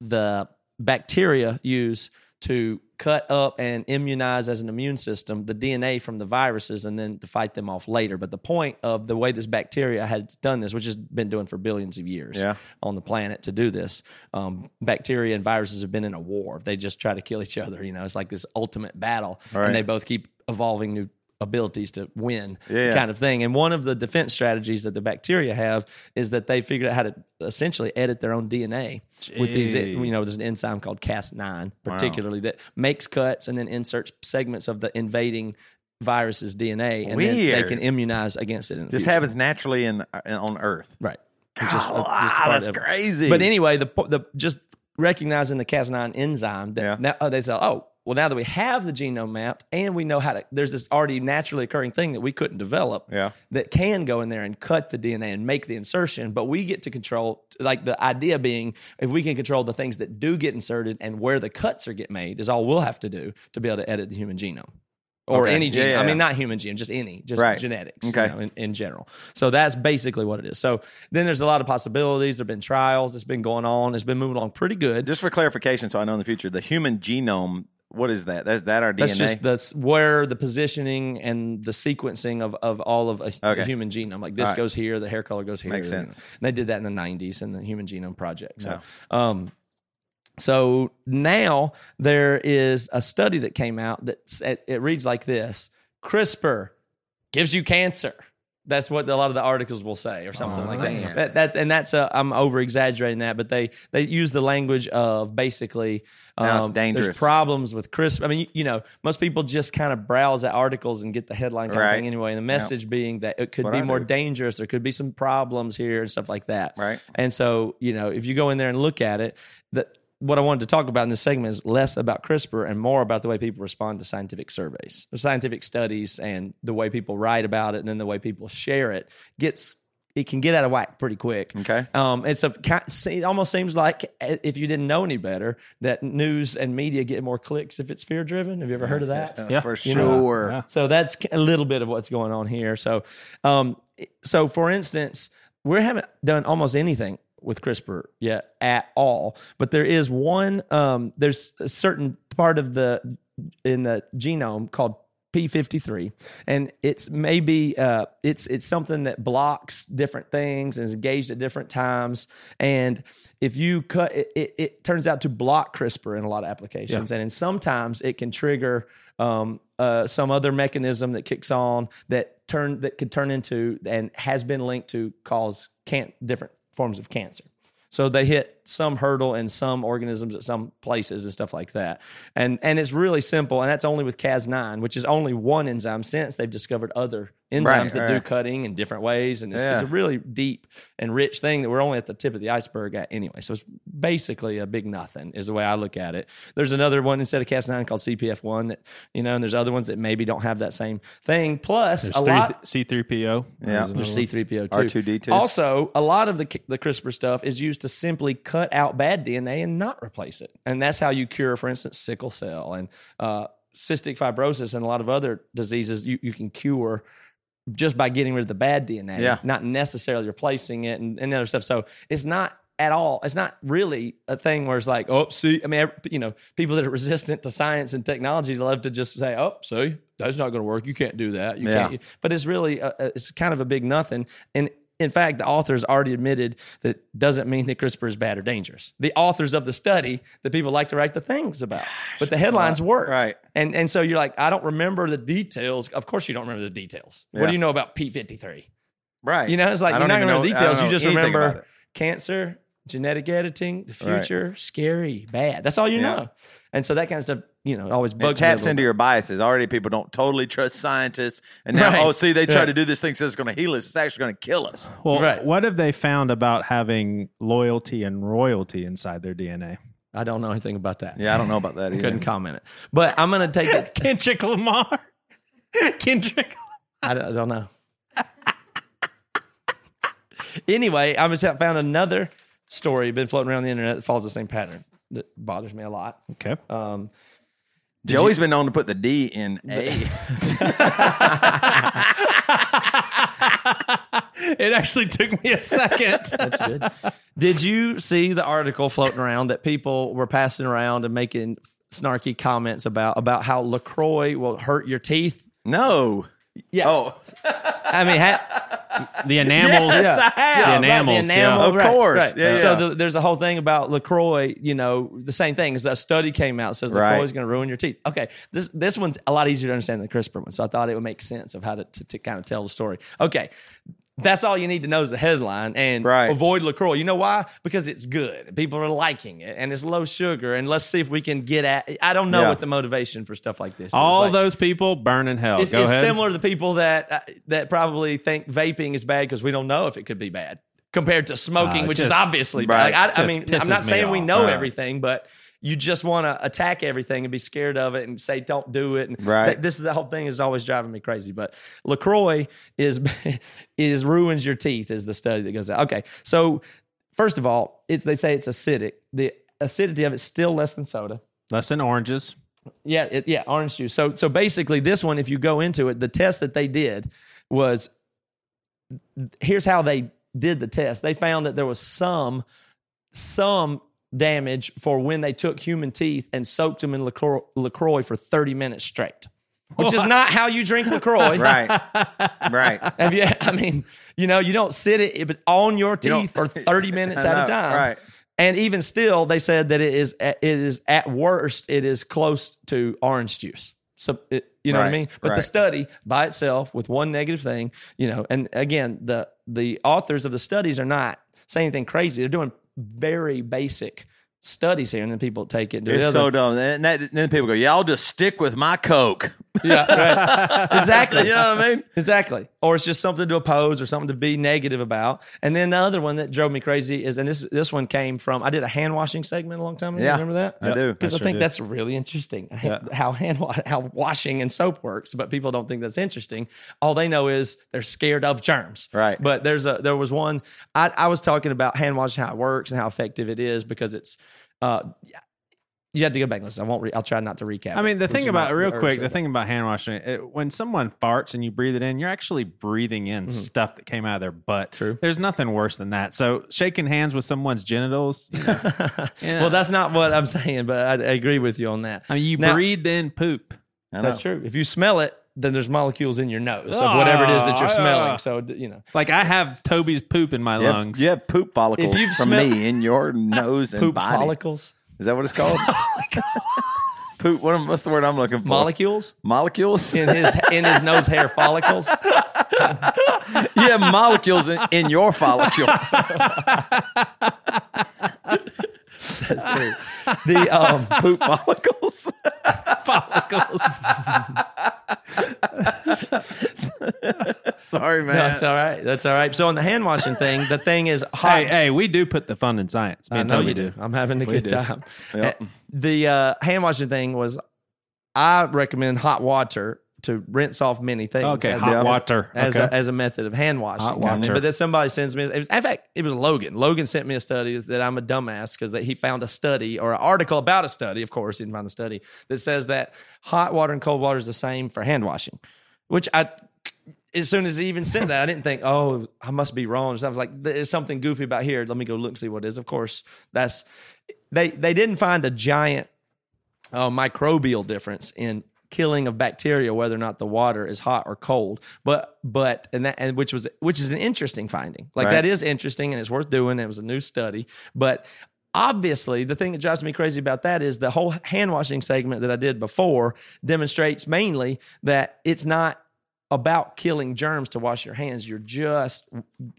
[SPEAKER 1] the bacteria use to cut up and immunize as an immune system the DNA from the viruses and then to fight them off later. But the point of the way this bacteria has done this, which has been doing for billions of years
[SPEAKER 4] Yeah.
[SPEAKER 1] on the planet to do this, um, bacteria and viruses have been in a war. They just try to kill each other. You know, it's like this ultimate battle,
[SPEAKER 4] Right.
[SPEAKER 1] and they both keep evolving new abilities to win
[SPEAKER 4] Yeah.
[SPEAKER 1] kind of thing. And one of the defense strategies that the bacteria have is that they figured out how to essentially edit their own DNA with these, you know, there's an enzyme called Cas9, particularly that makes cuts and then inserts segments of the invading virus's DNA, and then they can immunize against it.
[SPEAKER 4] This happens naturally in uh, on Earth.
[SPEAKER 1] right? Just a-
[SPEAKER 4] Oh,
[SPEAKER 1] just a
[SPEAKER 4] wow, that's
[SPEAKER 1] of it.
[SPEAKER 4] crazy.
[SPEAKER 1] But anyway, the the just recognizing the Cas9 enzyme that
[SPEAKER 4] Yeah.
[SPEAKER 1] now oh, they say, oh, well, now that we have the genome mapped and we know how to, there's this already naturally occurring thing that we couldn't develop
[SPEAKER 4] Yeah.
[SPEAKER 1] that can go in there and cut the DNA and make the insertion, but we get to control, like the idea being, if we can control the things that do get inserted and where the cuts are get made, is all we'll have to do to be able to edit the human genome. Or
[SPEAKER 4] Okay.
[SPEAKER 1] any
[SPEAKER 4] Yeah,
[SPEAKER 1] gene.
[SPEAKER 4] yeah,
[SPEAKER 1] I mean,
[SPEAKER 4] yeah.
[SPEAKER 1] not human genome, just any, just
[SPEAKER 4] Right.
[SPEAKER 1] genetics you
[SPEAKER 4] Okay.
[SPEAKER 1] know, in, in general. So that's basically what it is. So then there's a lot of possibilities. There have been trials. It's been going on. It's been moving along pretty good.
[SPEAKER 4] just for clarification, so I know in the future, the human genome what is that? That's that our DNA.
[SPEAKER 1] That's just that's where the positioning and the sequencing of, of all of a, a human genome. Like this
[SPEAKER 4] right.
[SPEAKER 1] goes here, the hair color goes here.
[SPEAKER 4] Makes sense.
[SPEAKER 1] And they did that in the '90s in the Human Genome Project. So, um, so now there is a study that came out that it reads like this: CRISPR gives you cancer. That's what a lot of the articles will say, or something like that. that. That and that's a, I'm over exaggerating that, but they they use the language of basically um,
[SPEAKER 4] dangerous.
[SPEAKER 1] There's problems with CRISPR. I mean, you, you know, most people just kind of browse at articles and get the headline kind
[SPEAKER 4] Right.
[SPEAKER 1] of thing anyway. And the message being that it could
[SPEAKER 4] what
[SPEAKER 1] be
[SPEAKER 4] I
[SPEAKER 1] more
[SPEAKER 4] do.
[SPEAKER 1] dangerous. There could be some problems here and stuff like that.
[SPEAKER 4] Right.
[SPEAKER 1] And so, you know, if you go in there and look at it, that what I wanted to talk about in this segment is less about CRISPR and more about the way people respond to scientific surveys, or scientific studies, and the way people write about it, and then the way people share it gets it can get out of whack pretty quick.
[SPEAKER 4] Okay.
[SPEAKER 1] Um, it's a ki- it almost seems like uh, if you didn't know any better that news and media get more clicks if it's fear driven. Have you ever heard of that?
[SPEAKER 5] Yeah.
[SPEAKER 4] for
[SPEAKER 1] You know,
[SPEAKER 4] sure.
[SPEAKER 5] Yeah.
[SPEAKER 1] So that's a little bit of what's going on here. So, um, so for instance, we haven't done almost anything with CRISPR yet at all, but there is one. Um, there's a certain part of the in the genome called P53, and it's maybe uh, it's it's something that blocks different things and is engaged at different times. And if you cut it, it, it turns out to block CRISPR in a lot of applications, and in sometimes it can trigger um, uh, some other mechanism that kicks on that turn that could turn into and has been linked to cause can't different forms of cancer. So they hit some hurdle in some organisms at some places and stuff like that. And and it's really simple. And that's only with Cas9, which is only one enzyme since they've discovered other enzymes
[SPEAKER 4] Right,
[SPEAKER 1] that do cutting in different ways. And it's, it's a really deep and rich thing that we're only at the tip of the iceberg at anyway. So it's basically a big nothing is the way I look at it. There's another one instead of Cas9 called CPF1 that, you know, and there's other ones that maybe don't have that same thing. Plus
[SPEAKER 5] There's
[SPEAKER 1] a
[SPEAKER 5] three,
[SPEAKER 1] lot
[SPEAKER 5] C3PO.
[SPEAKER 4] Yeah.
[SPEAKER 1] there's C3PO too.
[SPEAKER 4] R2D2.
[SPEAKER 1] Also, a lot of the the CRISPR stuff is used to simply cut out bad DNA and not replace it, and that's how you cure, for instance, sickle cell and uh, cystic fibrosis and a lot of other diseases. You you can cure just by getting rid of the bad DNA,
[SPEAKER 4] Yeah.
[SPEAKER 1] not necessarily replacing it and, and other stuff. So it's not at all. It's not really a thing where it's like, oh, see, I mean, you know, people that are *laughs* resistant to science and technology love to just say, oh, see, that's not going to work. You can't do that. You
[SPEAKER 4] Yeah.
[SPEAKER 1] can't. But it's really, uh, it's kind of a big nothing. And in fact, the authors already admitted that doesn't mean that CRISPR is bad or dangerous. The authors of the study that people like to write the things about, but the headlines work.
[SPEAKER 4] Right.
[SPEAKER 1] And and so you're like, I don't remember the details. Of course, you don't remember the details. What do you know about P53?
[SPEAKER 4] Right.
[SPEAKER 1] You know, it's like
[SPEAKER 4] I
[SPEAKER 1] you're not remember the
[SPEAKER 4] know- I
[SPEAKER 1] details. You just remember cancer, genetic editing, the
[SPEAKER 4] Right.
[SPEAKER 1] future, scary, bad. That's all you
[SPEAKER 4] Yeah.
[SPEAKER 1] know. And so that kind of stuff, you know, always
[SPEAKER 4] It
[SPEAKER 1] bugs me
[SPEAKER 4] taps into
[SPEAKER 1] bit.
[SPEAKER 4] your biases. Already, people don't totally trust scientists, and now,
[SPEAKER 1] Right.
[SPEAKER 4] oh, see, they try
[SPEAKER 1] Yeah.
[SPEAKER 4] to do this thing says it's going to heal us. It's actually going to kill us.
[SPEAKER 5] Well,
[SPEAKER 1] Right.
[SPEAKER 5] what have they found about having loyalty and royalty inside their DNA?
[SPEAKER 1] I don't know anything about that.
[SPEAKER 4] Yeah, I don't know about that *laughs* either.
[SPEAKER 1] Couldn't comment it. But I'm going to take it. *laughs*
[SPEAKER 5] Kendrick Lamar. *laughs* Kendrick.
[SPEAKER 1] I don't, I don't know. anyway, I was found another story been floating around the internet that follows the same pattern that bothers me a lot.
[SPEAKER 5] Okay.
[SPEAKER 1] Um,
[SPEAKER 4] Joey's been known to put the D in A. *laughs*
[SPEAKER 5] It actually took me a second. *laughs*
[SPEAKER 1] That's good. Did you see the article floating around that people were passing around and making snarky comments about about how Lacroix will hurt your teeth?
[SPEAKER 4] no.
[SPEAKER 1] Yeah.
[SPEAKER 4] Oh,
[SPEAKER 1] I mean, ha-
[SPEAKER 5] the *laughs* enamels.
[SPEAKER 4] Yes, I have.
[SPEAKER 5] The
[SPEAKER 1] right,
[SPEAKER 5] enamels, yeah.
[SPEAKER 4] Of course. Yeah,
[SPEAKER 1] so
[SPEAKER 4] yeah.
[SPEAKER 1] the, there's a whole thing about Lacroix. You know, the same thing is a study came out says
[SPEAKER 4] Right.
[SPEAKER 1] Lacroix is going to ruin your teeth. Okay, this this one's a lot easier to understand than the CRISPR one, so I thought it would make sense of how to to, to kind of tell the story. Okay. That's all you need to know is the headline and
[SPEAKER 4] Right.
[SPEAKER 1] avoid LaCroix. You know why? Because it's good. People are liking it and it's low sugar. And let's see if we can get at I don't know
[SPEAKER 4] Yeah.
[SPEAKER 1] what the motivation for stuff like this is.
[SPEAKER 5] All
[SPEAKER 1] Like-
[SPEAKER 5] those people burn in hell.
[SPEAKER 1] it's,
[SPEAKER 5] Go
[SPEAKER 1] it's
[SPEAKER 5] ahead.
[SPEAKER 1] similar to the people that uh, that probably think vaping is bad because we don't know if it could be bad compared to smoking,
[SPEAKER 5] Uh,
[SPEAKER 1] which
[SPEAKER 5] just-
[SPEAKER 1] is obviously
[SPEAKER 4] right,
[SPEAKER 1] bad. Like, I, I mean, I'm not saying we know
[SPEAKER 4] Right.
[SPEAKER 1] everything, but you just want to attack everything and be scared of it and say don't do it. And
[SPEAKER 4] Right.
[SPEAKER 1] that- this is the whole thing is always driving me crazy. But Lacroix is *laughs* is ruins your teeth is the study that goes out. Okay, so first of all, it's, they say it's acidic. The acidity of it's still less than soda.
[SPEAKER 5] Less than oranges.
[SPEAKER 1] Yeah, it, yeah, orange juice. So so basically, this one, if you go into it, the test that they did was here's how they did the test. They found that there was some some damage for when they took human teeth and soaked them in LaCroix, LaCroix for 30 minutes straight, which is not how you drink LaCroix. *laughs*
[SPEAKER 4] Right. right.
[SPEAKER 1] Have you, I mean, you know, you don't sit it on your teeth for 30 minutes *laughs* at a time.
[SPEAKER 4] right.
[SPEAKER 1] And even still, they said that it is it is at worst it is close to orange juice. So it, you know what I mean. But the study by itself, with one negative thing, you know, and again, the the authors of the studies are not saying anything crazy. They're doing very basic studies here, and then people take it. And do
[SPEAKER 4] It's so dumb. And that, then people go, "Yeah, I'll just stick with my Coke."
[SPEAKER 1] Yeah, right. *laughs* exactly.
[SPEAKER 4] You know what I mean?
[SPEAKER 1] Exactly. Or it's just something to oppose or something to be negative about. And then the other one that drove me crazy is, and this this one came from, I did a hand washing segment a long time ago.
[SPEAKER 4] Yeah,
[SPEAKER 1] Remember that?
[SPEAKER 4] I do.
[SPEAKER 1] Because I,
[SPEAKER 5] sure
[SPEAKER 1] think
[SPEAKER 5] did.
[SPEAKER 1] that's really interesting *laughs* how hand how washing and soap works, but people don't think that's interesting. All they know is they're scared of germs.
[SPEAKER 4] Right.
[SPEAKER 1] But there's a there was one I, I was talking about hand washing how it works and how effective it is because it's uh you had to go back and listen. I won't. Re- I'll try not to recap.
[SPEAKER 5] I mean, the thing about real quick, the thing about hand washing, it, when someone farts and you breathe it in, you're actually breathing in stuff that came out of their butt.
[SPEAKER 1] Mm-hmm. True.
[SPEAKER 5] There's nothing worse than that. So shaking hands with someone's genitals, you know, *laughs* yeah.
[SPEAKER 1] Well, that's not what I'm saying, but I, I agree with you on that.
[SPEAKER 5] I mean, you
[SPEAKER 1] Now-
[SPEAKER 5] breathe in poop.
[SPEAKER 1] That's true. If you smell it, then there's molecules in your nose of whatever it is that you're
[SPEAKER 5] Ah,
[SPEAKER 1] smelling. So you know,
[SPEAKER 5] Like I have Toby's poop in my
[SPEAKER 4] You have,
[SPEAKER 5] lungs.
[SPEAKER 4] you have poop follicles
[SPEAKER 1] If you've
[SPEAKER 4] from
[SPEAKER 1] smelled-
[SPEAKER 4] me in your *laughs* nose and
[SPEAKER 1] poop
[SPEAKER 4] body.
[SPEAKER 1] follicles,
[SPEAKER 4] Is that what it's called? *laughs* poop. What, am- what's the word I'm looking for?
[SPEAKER 1] molecules
[SPEAKER 4] Molecules.
[SPEAKER 1] in his in his nose hair follicles. *laughs*
[SPEAKER 4] you have molecules in, in your follicles. *laughs*
[SPEAKER 1] That's true. The um,
[SPEAKER 4] poop follicles. *laughs*
[SPEAKER 5] follicles.
[SPEAKER 4] Sorry, man.
[SPEAKER 1] that's all right. That's all right. So on the hand washing thing, the thing is *laughs* hot.
[SPEAKER 5] hey, hey, we do put the fun in science. Me
[SPEAKER 1] I know you
[SPEAKER 5] do.
[SPEAKER 1] do. I'm having a
[SPEAKER 5] We
[SPEAKER 1] good
[SPEAKER 5] do.
[SPEAKER 1] time.
[SPEAKER 4] Yep.
[SPEAKER 1] The uh, hand washing thing was, I recommend hot water to rinse off many things.
[SPEAKER 5] Okay,
[SPEAKER 1] as
[SPEAKER 5] hot
[SPEAKER 1] a,
[SPEAKER 5] water.
[SPEAKER 1] as
[SPEAKER 5] okay.
[SPEAKER 1] a, as a method of hand washing.
[SPEAKER 5] Hot water.
[SPEAKER 1] But then somebody sends me. It was, in fact, it was Logan. Logan sent me a study that I'm a dumbass because that he found a study or an article about a study. Of course, he didn't find the study that says that hot water and cold water is the same for hand washing. Which I, as soon as he even sent that, I didn't think, oh, I must be wrong. So I was like, there's something goofy about here. Let me go look and see what it is. Of course, that's they they didn't find a giant uh, microbial difference in killing of bacteria whether or not the water is hot or cold. But but and that and which was which is an interesting finding. Like
[SPEAKER 4] Right.
[SPEAKER 1] that is interesting and it's worth doing. It was a new study. But obviously the thing that drives me crazy about that is the whole hand washing segment that i did before demonstrates mainly that it's not about killing germs to wash your hands you're just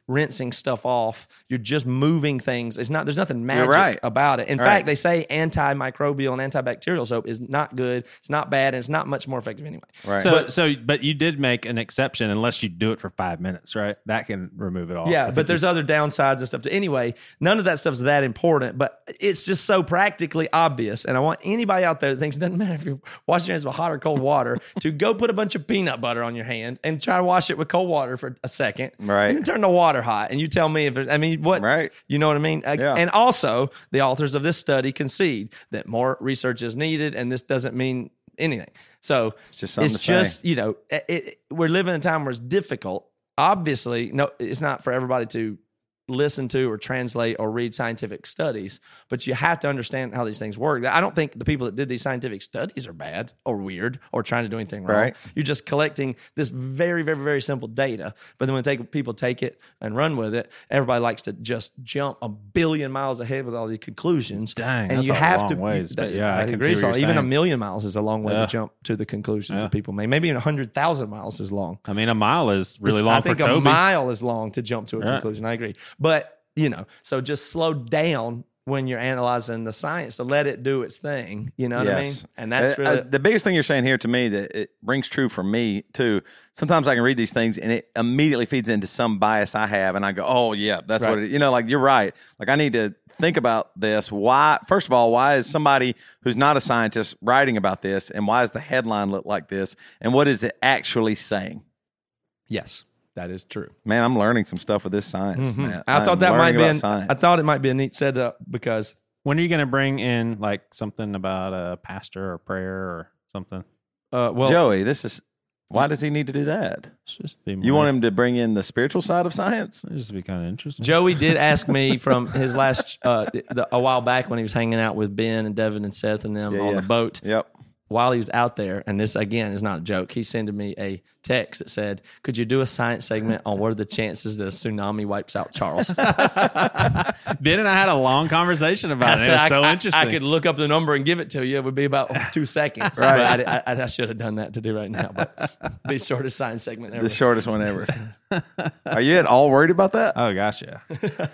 [SPEAKER 1] rinsing stuff off you're just moving things it's not there's nothing magic
[SPEAKER 4] right.
[SPEAKER 1] about it in
[SPEAKER 4] Right.
[SPEAKER 1] fact they say antimicrobial and antibacterial soap is not good it's not bad and it's not much more effective anyway
[SPEAKER 4] Right.
[SPEAKER 5] So, so, but you did make an exception unless you do it for five minutes, right? That can remove it all.
[SPEAKER 1] Yeah, but there's other downsides and stuff. To, anyway, none of that stuff's that important, but it's just so practically obvious. And I want anybody out there that thinks it doesn't matter if you wash your hands with hot or cold water to go put a bunch of peanut butter on your hand and try to wash it with cold water for a second.
[SPEAKER 4] Right.
[SPEAKER 1] And then turn the water hot. And you tell me if there's, I mean, what,
[SPEAKER 4] Right.
[SPEAKER 1] you know what I mean?
[SPEAKER 4] Yeah.
[SPEAKER 1] And also, the authors of this study concede that more research is needed, and this doesn't mean anything. So
[SPEAKER 4] It's just
[SPEAKER 1] it's just you know it, it, we're living in a time where it's difficult obviously no it's not for everybody to listen to or translate or read scientific studies but you have to understand how these things work i don't think the people that did these scientific studies are bad or weird or trying to do anything wrong
[SPEAKER 4] Right.
[SPEAKER 1] you're just collecting this very very very simple data but then when take, people take it and run with it everybody likes to just jump a billion miles ahead with all the conclusions
[SPEAKER 5] Dang,
[SPEAKER 1] and
[SPEAKER 5] that's
[SPEAKER 1] you
[SPEAKER 5] a
[SPEAKER 1] have
[SPEAKER 5] long
[SPEAKER 1] to
[SPEAKER 5] ways,
[SPEAKER 1] that-
[SPEAKER 5] yeah, I can
[SPEAKER 1] agree so even a million miles is a long way
[SPEAKER 5] Yeah.
[SPEAKER 1] to jump to the conclusions
[SPEAKER 5] Yeah.
[SPEAKER 1] that people make maybe even 100000 miles is long
[SPEAKER 5] I mean, a mile is really
[SPEAKER 1] it's-
[SPEAKER 5] long
[SPEAKER 1] I think
[SPEAKER 5] for Toby.
[SPEAKER 1] a mile is long to jump to a
[SPEAKER 5] Yeah.
[SPEAKER 1] conclusion. I agree, but you know, so just slow down when you're analyzing the science to let it do its thing. You know what I mean?
[SPEAKER 4] Yes.
[SPEAKER 1] And that's
[SPEAKER 4] Uh,
[SPEAKER 1] really
[SPEAKER 4] uh, the biggest thing you're saying here to me that it rings true for me too. Sometimes I can read these things and it immediately feeds into some bias I have, and I go, "Oh yeah, that's what it." You know, like you're right. Like I need to think about this. Why? First of all, why is somebody who's not a scientist writing about this, and why does the headline look like this, and what is it actually saying?
[SPEAKER 1] yes, that is true.
[SPEAKER 4] Man, I'm learning some stuff with this science.
[SPEAKER 1] Mm-hmm. I
[SPEAKER 4] I'm
[SPEAKER 1] thought that might be. An. I thought it might be a neat setup because
[SPEAKER 5] when are you going to bring in like something about a pastor or prayer or something?
[SPEAKER 1] uh, well,
[SPEAKER 4] Joey, this is Why does he need to do that?
[SPEAKER 5] Just be
[SPEAKER 4] You want him to bring in the spiritual side of science?
[SPEAKER 5] It's just be kind of interesting.
[SPEAKER 1] Joey did *laughs* ask me from his last uh, the, a while back when he was hanging out with Ben and Devin and Seth and them
[SPEAKER 4] Yeah,
[SPEAKER 1] on
[SPEAKER 4] yeah.
[SPEAKER 1] the boat.
[SPEAKER 4] Yep.
[SPEAKER 1] While he was out there, and this again is not a joke, he sent me a text that said, "Could you do a science segment on what are the chances that a tsunami wipes out Charleston?" *laughs*
[SPEAKER 5] Ben and I had a long conversation
[SPEAKER 1] I
[SPEAKER 5] about it. It
[SPEAKER 1] said,
[SPEAKER 5] was
[SPEAKER 1] I,
[SPEAKER 5] so
[SPEAKER 1] I-
[SPEAKER 5] interesting.
[SPEAKER 1] I could look up the number and give it to you. It would be about *laughs* two seconds.
[SPEAKER 4] Right.
[SPEAKER 1] But I, I, I should have done that to do right now. But be the shortest science segment ever.
[SPEAKER 4] The shortest one ever. Are you at all worried about that?
[SPEAKER 5] oh gosh, yeah.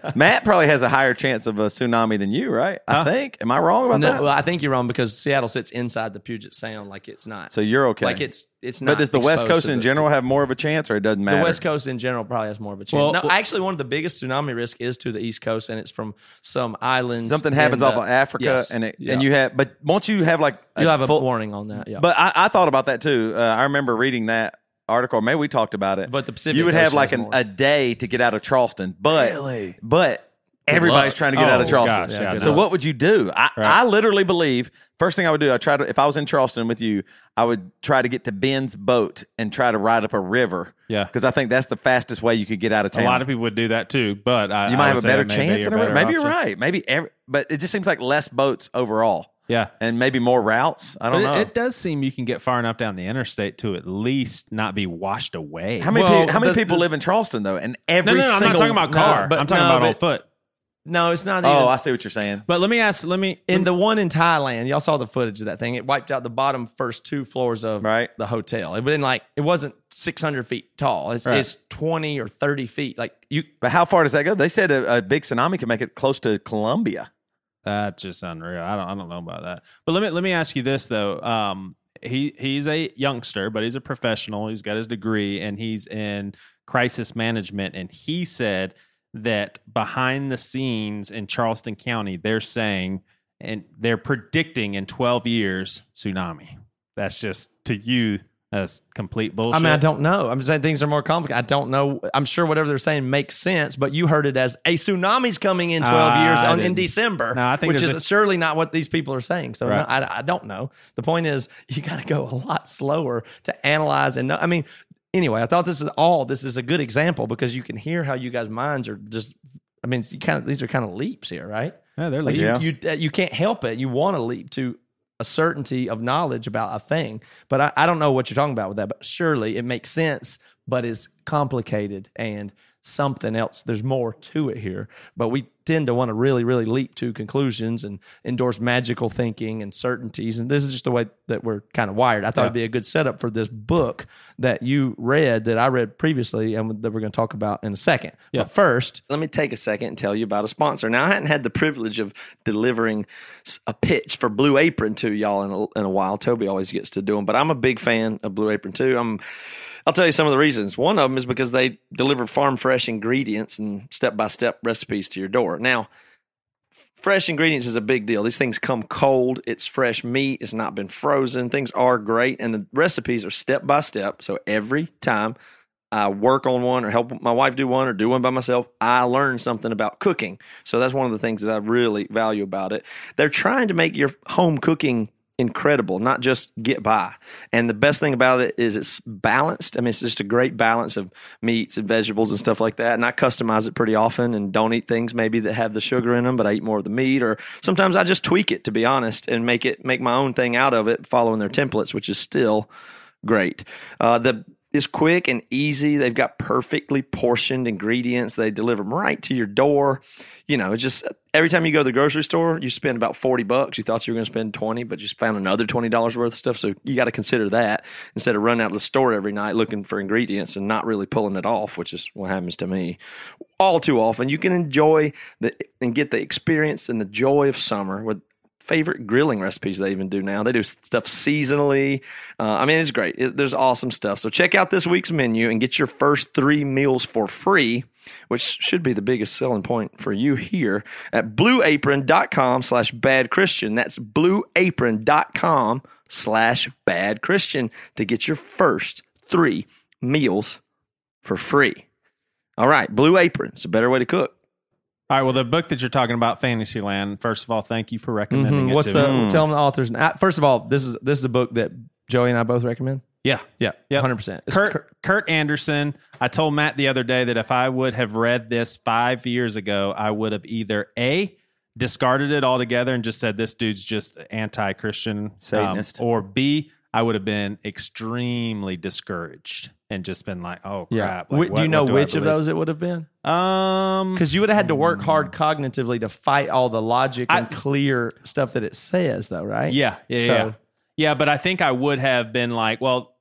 [SPEAKER 5] *laughs*
[SPEAKER 4] Matt probably has a higher chance of a tsunami than you, right? I think. Am I wrong about
[SPEAKER 1] no,
[SPEAKER 4] that?
[SPEAKER 1] well, I think you're wrong because Seattle sits inside the Puget Sound, like it's not.
[SPEAKER 4] so you're okay.
[SPEAKER 1] like it's it's not.
[SPEAKER 4] but does the West Coast in
[SPEAKER 1] the-
[SPEAKER 4] general have more of a chance, or it doesn't matter?
[SPEAKER 1] The West Coast in general probably has more of a chance.
[SPEAKER 5] Well,
[SPEAKER 1] no,
[SPEAKER 5] well-
[SPEAKER 1] actually, one of the biggest tsunami risk is to the East Coast, and it's from some islands.
[SPEAKER 4] Something happens
[SPEAKER 1] in
[SPEAKER 4] off of Africa,
[SPEAKER 1] Yes.
[SPEAKER 4] and it,
[SPEAKER 1] Yeah.
[SPEAKER 4] and you have, but won't you have like
[SPEAKER 1] you'll have a
[SPEAKER 4] full-
[SPEAKER 1] warning on that. Yeah,
[SPEAKER 4] But I, I thought about that too. Uh, I remember reading that article. Maybe we talked about it.
[SPEAKER 1] But the Pacific
[SPEAKER 4] you would have like an, a day to get out of Charleston, but really? but everybody's
[SPEAKER 1] luck.
[SPEAKER 4] trying to get out of
[SPEAKER 5] Oh,
[SPEAKER 4] Charleston.
[SPEAKER 5] gosh, yeah,
[SPEAKER 4] so what would you do? I,
[SPEAKER 5] Right.
[SPEAKER 4] I literally believe first thing I would do. I try to if I was in Charleston with you, I would try to get to Ben's boat and try to ride up a river.
[SPEAKER 5] Yeah.
[SPEAKER 4] because I think that's the fastest way you could get out of town.
[SPEAKER 5] A lot of people would do that too, but I,
[SPEAKER 4] you might have a better
[SPEAKER 5] be
[SPEAKER 4] chance. in a
[SPEAKER 5] better
[SPEAKER 4] Maybe you're right. Maybe every, but it just seems like less boats overall,
[SPEAKER 5] Yeah.
[SPEAKER 4] and maybe more routes. I don't
[SPEAKER 5] it,
[SPEAKER 4] know.
[SPEAKER 5] it does seem you can get far enough down the interstate to at least not be washed away.
[SPEAKER 4] How many
[SPEAKER 1] Well,
[SPEAKER 4] pe- how many
[SPEAKER 1] the-
[SPEAKER 4] people
[SPEAKER 1] the-
[SPEAKER 4] live in Charleston though? And every
[SPEAKER 5] no, no, no, I'm
[SPEAKER 4] single
[SPEAKER 5] not talking about car.
[SPEAKER 1] No, but-
[SPEAKER 5] I'm talking about on foot.
[SPEAKER 1] No, it's not.
[SPEAKER 4] Oh,
[SPEAKER 1] even,
[SPEAKER 4] I see what you're saying.
[SPEAKER 5] But let me ask. Let me.
[SPEAKER 1] in the one in Thailand, y'all saw the footage of that thing. It wiped out the bottom first two floors of
[SPEAKER 4] Right.
[SPEAKER 1] the hotel. It wasn't like it wasn't 600 feet tall. It's
[SPEAKER 5] Right.
[SPEAKER 1] it's 20 or 30 feet. Like you,
[SPEAKER 4] But how far does that go? They said a, a big tsunami could make it close to Columbia.
[SPEAKER 5] That's just unreal. I don't I don't know about that. But let me let me ask you this though. Um he he's a youngster, but he's a professional. He's got his degree and he's in crisis management and he said that behind the scenes in Charleston County they're saying and they're predicting in 12 years tsunami. That's just to you that's complete bullshit.
[SPEAKER 1] I mean, I don't know. I'm saying things are more complicated. I don't know. I'm sure whatever they're saying makes sense, but you heard it as a tsunami's coming in 12
[SPEAKER 5] Ah,
[SPEAKER 1] years on, in. December,
[SPEAKER 5] No, I think
[SPEAKER 1] which is
[SPEAKER 5] a-
[SPEAKER 1] surely not what these people are saying. So no, I, I don't know. The point is, you got to go a lot slower to analyze and know. I mean, anyway, I thought this is all. This is a good example because you can hear how you guys' minds are just. I mean, you kind of these are kind of leaps here, right?
[SPEAKER 5] Yeah, they're
[SPEAKER 1] Like
[SPEAKER 4] Yeah.
[SPEAKER 1] you, you, uh, you can't help it. You want to leap to a certainty of knowledge about a thing, but I, I don't know what you're talking about with that. But surely it makes sense, but is complicated and something else. There's more to it here, but we tend to want to really, really leap to conclusions and endorse magical thinking and certainties. And this is just the way that we're kind of wired. I thought it'd be a good setup for this book that you read that I read previously and that we're going to talk about in a second. But first, let me take a second and tell you about a sponsor. Now, I hadn't had the privilege of delivering a pitch for Blue Apron to y'all in a, in a while. Toby always gets to do them, but I'm a big fan of Blue Apron too. I'm I'll tell you some of the reasons. One of them is because they deliver farm fresh ingredients and step by step recipes to your door. Now, fresh ingredients is a big deal. These things come cold. It's fresh meat. It's not been frozen. Things are great, and the recipes are step by step. So every time I work on one or help my wife do one or do one by myself, I learn something about cooking. So that's one of the things that I really value about it. They're trying to make your home cooking incredible, not just get by. And the best thing about it is it's balanced. I mean, it's just a great balance of meats and vegetables and stuff like that. And I customize it pretty often and don't eat things maybe that have the sugar in them, but I eat more of the meat. Or sometimes I just tweak it to be honest and make it make my own thing out of it, following their templates, which is still great. Uh, the is quick and easy. They've got perfectly portioned ingredients. They deliver them right to your door. You know, it's just every time you go to the grocery store, you spend about 40 bucks. You thought you were going to spend 20, but you found another $20 worth of stuff. So you got to consider that instead of running out of the store every night looking for ingredients and not really pulling it off, which is what happens to me all too often. You can enjoy the and get the experience and the joy of summer with favorite grilling recipes they even do now. They do stuff seasonally. Uh, I mean, it's great. It, there's awesome stuff. So check out this week's menu and get your first three meals for free, which should be the biggest selling point for you here at blueapron.com slash bad Christian. That's blueapron.com slash bad Christian to get your first three meals for free. All right, Blue Apron. It's a better way to cook.
[SPEAKER 5] All right. Well, the book that you're talking about, Fantasyland. First of all, thank you for recommending
[SPEAKER 1] Mhm.
[SPEAKER 5] it.
[SPEAKER 1] What's the
[SPEAKER 5] me.
[SPEAKER 1] tell them the authors? First of all, this is this is a book that Joey and I both recommend.
[SPEAKER 5] Yeah.
[SPEAKER 1] Yeah,
[SPEAKER 5] Yep.
[SPEAKER 1] hundred percent.
[SPEAKER 5] Kurt Kurt Andersen. I told Matt the other day that if I would have read this five years ago, I would have either a discarded it altogether and just said this dude's just anti-Christian, um,
[SPEAKER 4] Satanist.
[SPEAKER 5] or b I would have been extremely discouraged and just been like, oh
[SPEAKER 1] Yeah.
[SPEAKER 5] crap.
[SPEAKER 1] Wh-
[SPEAKER 5] like,
[SPEAKER 1] do
[SPEAKER 5] what-
[SPEAKER 1] you know
[SPEAKER 5] I
[SPEAKER 1] which of those it would have been?
[SPEAKER 5] Um,
[SPEAKER 1] Because you would have had to work hard cognitively to fight all the logic and clear stuff that it says, though, right?
[SPEAKER 5] Yeah, yeah,
[SPEAKER 1] So-
[SPEAKER 5] yeah. Yeah, but I think I would have been like, well,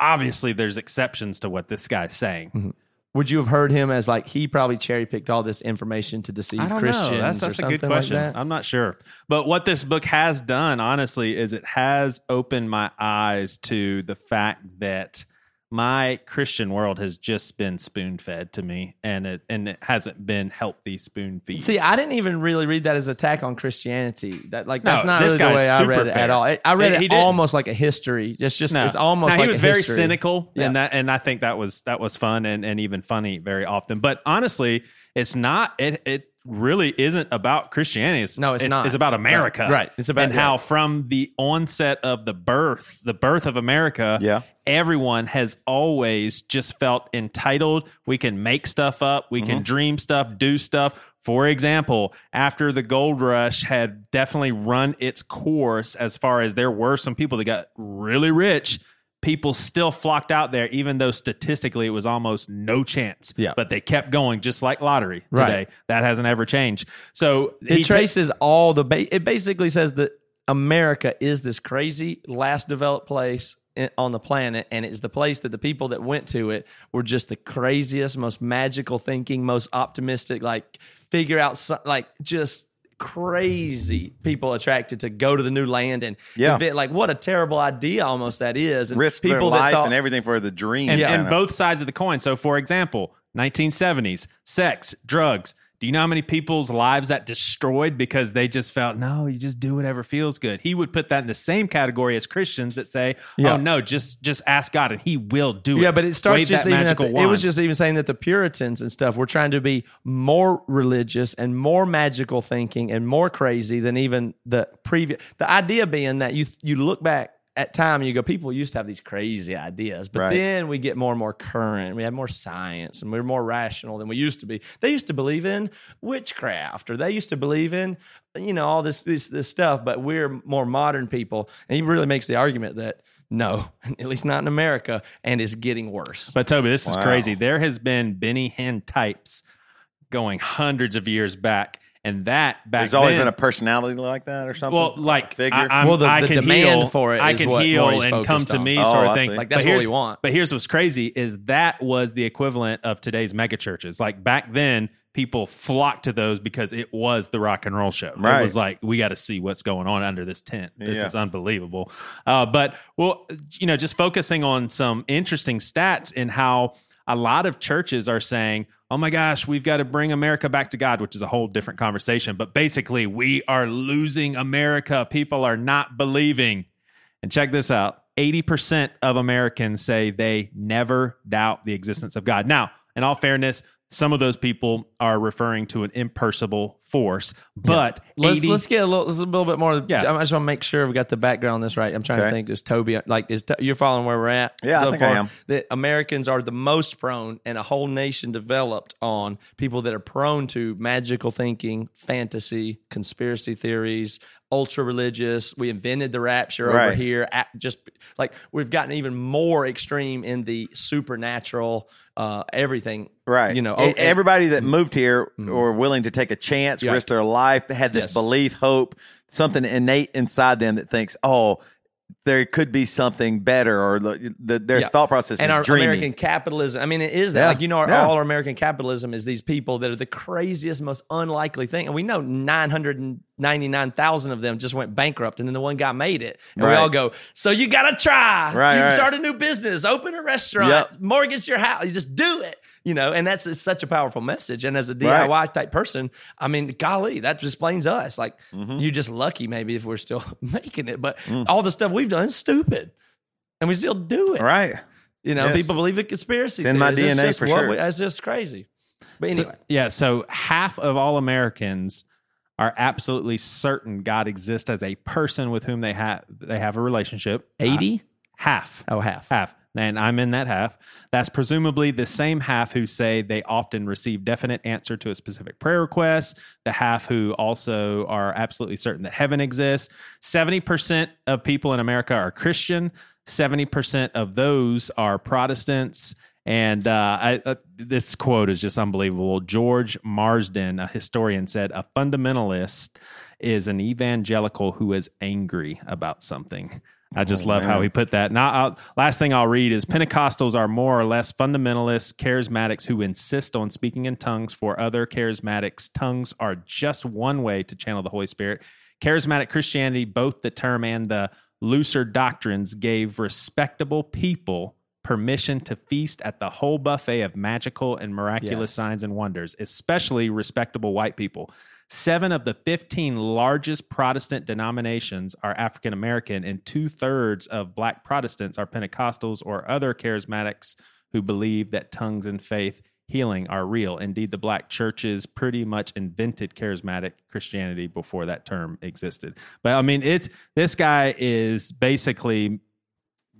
[SPEAKER 5] obviously there's exceptions to what this guy's saying.
[SPEAKER 1] Mm-hmm. Would you have heard him as like he probably cherry picked all this information to deceive
[SPEAKER 5] I don't
[SPEAKER 1] Christians?
[SPEAKER 5] know. That's, that's a good question.
[SPEAKER 1] Like?
[SPEAKER 5] I'm not sure. But what this book has done, honestly, is it has opened my eyes to the fact that my Christian world has just been spoon fed to me, and it and it hasn't been healthy spoon feed.
[SPEAKER 1] See, I didn't even really read that as attack on Christianity. That like
[SPEAKER 5] No,
[SPEAKER 1] that's not really the way I read it
[SPEAKER 5] fair.
[SPEAKER 1] at all. I, read
[SPEAKER 5] He-
[SPEAKER 1] it almost like a history. It's just
[SPEAKER 5] No.
[SPEAKER 1] it's almost
[SPEAKER 5] No,
[SPEAKER 1] like
[SPEAKER 5] he was very cynical,
[SPEAKER 1] Yeah.
[SPEAKER 5] and that and I think that was that was fun and, and even funny very often. But honestly, it's not. It it really isn't about Christianity. It's,
[SPEAKER 1] No, it's not.
[SPEAKER 5] It's about America,
[SPEAKER 1] Right, right. It's about-
[SPEAKER 5] and
[SPEAKER 1] yeah.
[SPEAKER 5] how from the onset of the birth, the birth of America,
[SPEAKER 4] Yeah.
[SPEAKER 5] everyone has always just felt entitled. We can make stuff up. We
[SPEAKER 1] Mm-hmm.
[SPEAKER 5] can dream stuff, do stuff. For example, after the gold rush had definitely run its course, as far as there were some people that got really rich, people still flocked out there, even though statistically it was almost no chance.
[SPEAKER 1] Yeah.
[SPEAKER 5] But they kept going, just like lottery
[SPEAKER 1] Right.
[SPEAKER 5] today. That hasn't ever changed. So
[SPEAKER 1] It traces all the. Ba- it basically says that America is this crazy last developed place on the planet, and it's the place that the people that went to it were just the craziest, most magical thinking, most optimistic. Like figure out some, like just crazy people attracted to go to the new land and
[SPEAKER 4] Yeah.
[SPEAKER 1] invent- like what a terrible idea almost that is and
[SPEAKER 4] Risk their
[SPEAKER 1] people that
[SPEAKER 4] life
[SPEAKER 1] thought
[SPEAKER 4] and everything for the dream.
[SPEAKER 5] and,
[SPEAKER 1] Yeah.
[SPEAKER 5] and both sides of the coin. So, for example, 1970s, sex, drugs. Do you know how many people's lives that destroyed because they just felt, no, you just do whatever feels good? He would put that in the same category as Christians that say, oh,
[SPEAKER 1] Yeah.
[SPEAKER 5] oh, no, just just ask God and he will do it.
[SPEAKER 1] Yeah, but it starts
[SPEAKER 5] Wave
[SPEAKER 1] just even
[SPEAKER 5] magical
[SPEAKER 1] the, it was just even saying that the Puritans and stuff were trying to be more religious and more magical thinking and more crazy than even the previous. The idea being that you you look back at time you go, people used to have these crazy ideas, but
[SPEAKER 4] Right.
[SPEAKER 1] then we get more and more current. We have more science and we're more rational than we used to be. They used to believe in witchcraft or they used to believe in you know all this this this stuff, but we're more modern people. And he really makes the argument that. No, *laughs* at least not in America, and it's getting worse.
[SPEAKER 5] But Toby, this is crazy. There has been Benny Hinn types going hundreds of years back, and that back
[SPEAKER 4] There's always
[SPEAKER 5] then,
[SPEAKER 4] been a personality like that or something.
[SPEAKER 5] well, like
[SPEAKER 4] figure.
[SPEAKER 5] I, I'm,
[SPEAKER 1] Well, the-
[SPEAKER 5] I
[SPEAKER 1] the
[SPEAKER 5] can
[SPEAKER 1] demand
[SPEAKER 5] heal,
[SPEAKER 1] for it
[SPEAKER 5] I
[SPEAKER 1] is
[SPEAKER 5] can
[SPEAKER 1] what
[SPEAKER 5] heal and come
[SPEAKER 1] focused
[SPEAKER 5] to me,
[SPEAKER 4] Oh,
[SPEAKER 5] sort of
[SPEAKER 4] I
[SPEAKER 5] thing.
[SPEAKER 4] see.
[SPEAKER 1] Like,
[SPEAKER 5] But
[SPEAKER 1] that's what
[SPEAKER 5] here's-
[SPEAKER 1] we want.
[SPEAKER 5] But here's what's crazy is that was the equivalent of today's mega churches. Like back then, people flocked to those because it was the rock and roll show. It
[SPEAKER 4] Right.
[SPEAKER 5] was like we got to see what's going on under this tent. This
[SPEAKER 4] Yeah.
[SPEAKER 5] is unbelievable. Uh, but well, you know, just focusing on some interesting stats in how a lot of churches are saying, "Oh my gosh, we've got to bring America back to God," which is a whole different conversation. But basically, we are losing America. People are not believing. And check this out 80% of Americans say they never doubt the existence of God. Now, in all fairness, some of those people are referring to an impersonable force, but
[SPEAKER 1] Let's
[SPEAKER 5] 80
[SPEAKER 1] let's get a little, a little bit more.
[SPEAKER 5] Yeah.
[SPEAKER 1] I just want to make sure we got the background on this right. I'm trying to think. Is Toby like is you're following where we're at?
[SPEAKER 4] Yeah, I
[SPEAKER 1] so
[SPEAKER 4] think I am.
[SPEAKER 1] That Americans are the most prone, and a whole nation developed on people that are prone to magical thinking, fantasy, conspiracy theories, ultra religious. We invented the rapture over here. At just like we've gotten even more extreme in the supernatural, uh, everything.
[SPEAKER 4] Right.
[SPEAKER 1] You know, oh,
[SPEAKER 4] everybody that moved here or willing to take a chance,
[SPEAKER 1] Yeah.
[SPEAKER 4] risk their life, had this
[SPEAKER 1] Yes.
[SPEAKER 4] belief, hope, something innate inside them that thinks, oh, there could be something better, or the, the, their
[SPEAKER 1] Yeah.
[SPEAKER 4] thought process
[SPEAKER 1] and our
[SPEAKER 4] dreamy.
[SPEAKER 1] American capitalism. I mean, it is that.
[SPEAKER 4] Yeah.
[SPEAKER 1] Like you know, our,
[SPEAKER 4] Yeah.
[SPEAKER 1] all our American capitalism is these people that are the craziest, most unlikely thing, and we know nine hundred and ninety nine thousand of them just went bankrupt, and then the one guy made it, and we all go, so you got to try,
[SPEAKER 4] Right,
[SPEAKER 1] You
[SPEAKER 4] right.
[SPEAKER 1] start a new business, open a restaurant,
[SPEAKER 4] Yep.
[SPEAKER 1] mortgage your house, you just do it. You know, and that's it's such a powerful message. And as a DIY type person, I mean, golly, that explains us. Like,
[SPEAKER 4] Mm-hmm.
[SPEAKER 1] you're just lucky, maybe, if we're still *laughs* making it. But
[SPEAKER 4] Mm.
[SPEAKER 1] all the stuff we've done is stupid, and we still do it.
[SPEAKER 4] right.
[SPEAKER 1] You know,
[SPEAKER 4] Yes.
[SPEAKER 1] people believe in conspiracy.
[SPEAKER 4] It's in my
[SPEAKER 1] theories. It's
[SPEAKER 4] DNA
[SPEAKER 1] just
[SPEAKER 4] for sure.
[SPEAKER 1] we- That's just crazy. But
[SPEAKER 5] So-
[SPEAKER 1] anyway,
[SPEAKER 5] yeah, so half of all Americans are absolutely certain God exists as a person with whom they have they have a relationship.
[SPEAKER 1] eighty.
[SPEAKER 5] half.
[SPEAKER 1] Oh, half.
[SPEAKER 5] Half. And I'm in that half. That's presumably the same half who say they often receive definite answer to a specific prayer request, the half who also are absolutely certain that heaven exists. 70% of people in America are Christian, 70% of those are Protestants. And uh, I, uh, this quote is just unbelievable. George Marsden, a historian, said, A fundamentalist is an evangelical who is angry about something. I just oh, love how he put that. Now, I'll, last thing I'll read is Pentecostals are more or less fundamentalists, charismatics who insist on speaking in tongues. For other charismatics, tongues are just one way to channel the Holy Spirit. Charismatic Christianity, both the term and the looser doctrines, gave respectable people permission to feast at the whole buffet of magical and miraculous
[SPEAKER 1] Yes.
[SPEAKER 5] signs and wonders, especially respectable white people. Seven of the 15 largest Protestant denominations are African American, and two thirds of black Protestants are Pentecostals or other charismatics who believe that tongues and faith healing are real. Indeed, the black churches pretty much invented charismatic Christianity before that term existed. But I mean, it's this guy is basically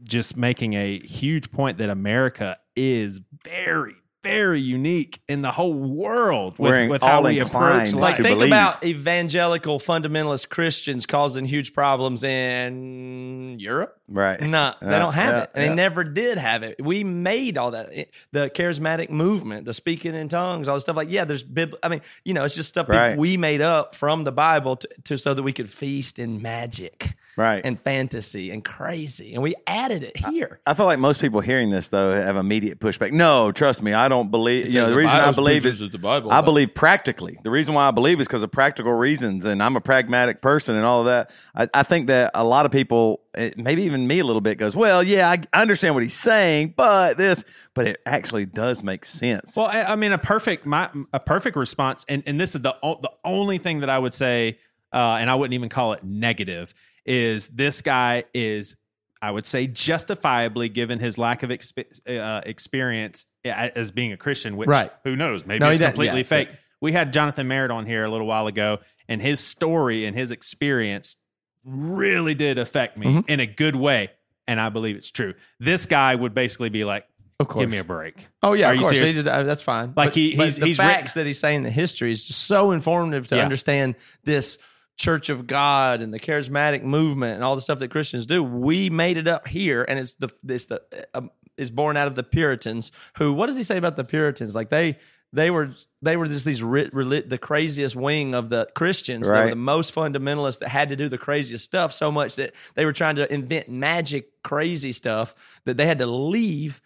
[SPEAKER 5] just making a huge point that America is very, very unique in the whole world with,
[SPEAKER 4] We're
[SPEAKER 5] with how we approach
[SPEAKER 1] Like think
[SPEAKER 4] believe.
[SPEAKER 1] about evangelical fundamentalist Christians causing huge problems in Europe.
[SPEAKER 4] Right.
[SPEAKER 1] No, they
[SPEAKER 4] Yeah,
[SPEAKER 1] don't have
[SPEAKER 4] yeah,
[SPEAKER 1] it. And
[SPEAKER 4] yeah.
[SPEAKER 1] They never did have it. We made all that. It- The charismatic movement, the speaking in tongues, all the stuff like, yeah, there's bib. I mean, you know, it's just stuff
[SPEAKER 4] Right.
[SPEAKER 1] we made up from the Bible to, to so that we could feast in magic
[SPEAKER 4] Right.
[SPEAKER 1] and fantasy and crazy. And we added it here.
[SPEAKER 4] I feel like most people hearing this though have immediate pushback. No, trust me, I don't believe. You know, the
[SPEAKER 1] the
[SPEAKER 4] reason I believe
[SPEAKER 1] preaches
[SPEAKER 4] is
[SPEAKER 1] the Bible,
[SPEAKER 4] I
[SPEAKER 1] but-
[SPEAKER 4] believe practically. The reason why I believe is because of practical reasons, and I'm a pragmatic person and all of that. I, I think that a lot of people, maybe even me a little bit, goes, "Well, yeah, I I understand what he's saying, but this, but it actually does make sense."
[SPEAKER 5] Well, I, I mean, a perfect my a perfect response, and and this is the the only thing that I would say, uh, and I wouldn't even call it negative, is this guy is. I would say justifiably, given his lack of expe- uh, experience as being a Christian, which
[SPEAKER 1] Right.
[SPEAKER 5] who knows, maybe
[SPEAKER 1] No,
[SPEAKER 5] it's
[SPEAKER 1] doesn't-
[SPEAKER 5] completely
[SPEAKER 1] yeah,
[SPEAKER 5] fake. We had Jonathan Merritt on here a little while ago, and his story and his experience really did affect me
[SPEAKER 1] Mm-hmm.
[SPEAKER 5] in a good way, and I believe it's true. This guy would basically be like,
[SPEAKER 1] Of course.
[SPEAKER 5] "Give me a break."
[SPEAKER 1] Oh yeah,
[SPEAKER 5] Are
[SPEAKER 1] of
[SPEAKER 5] you
[SPEAKER 1] course.
[SPEAKER 5] serious?
[SPEAKER 1] Did- uh, that's fine.
[SPEAKER 5] Like
[SPEAKER 1] But-
[SPEAKER 5] he- he's-
[SPEAKER 1] the
[SPEAKER 5] he's
[SPEAKER 1] facts that he's saying the history is just so informative to
[SPEAKER 5] Yeah.
[SPEAKER 1] understand this Church of God and the charismatic movement and all the stuff that Christians do. We made it up here, and it's the it's the um, is born out of the Puritans. Who? What does he say about the Puritans? Like they they were they were just these ri- reli- the craziest wing of the Christians. They were the most fundamentalists that had to do the craziest stuff so much that they were trying to invent magic crazy stuff that they had to leave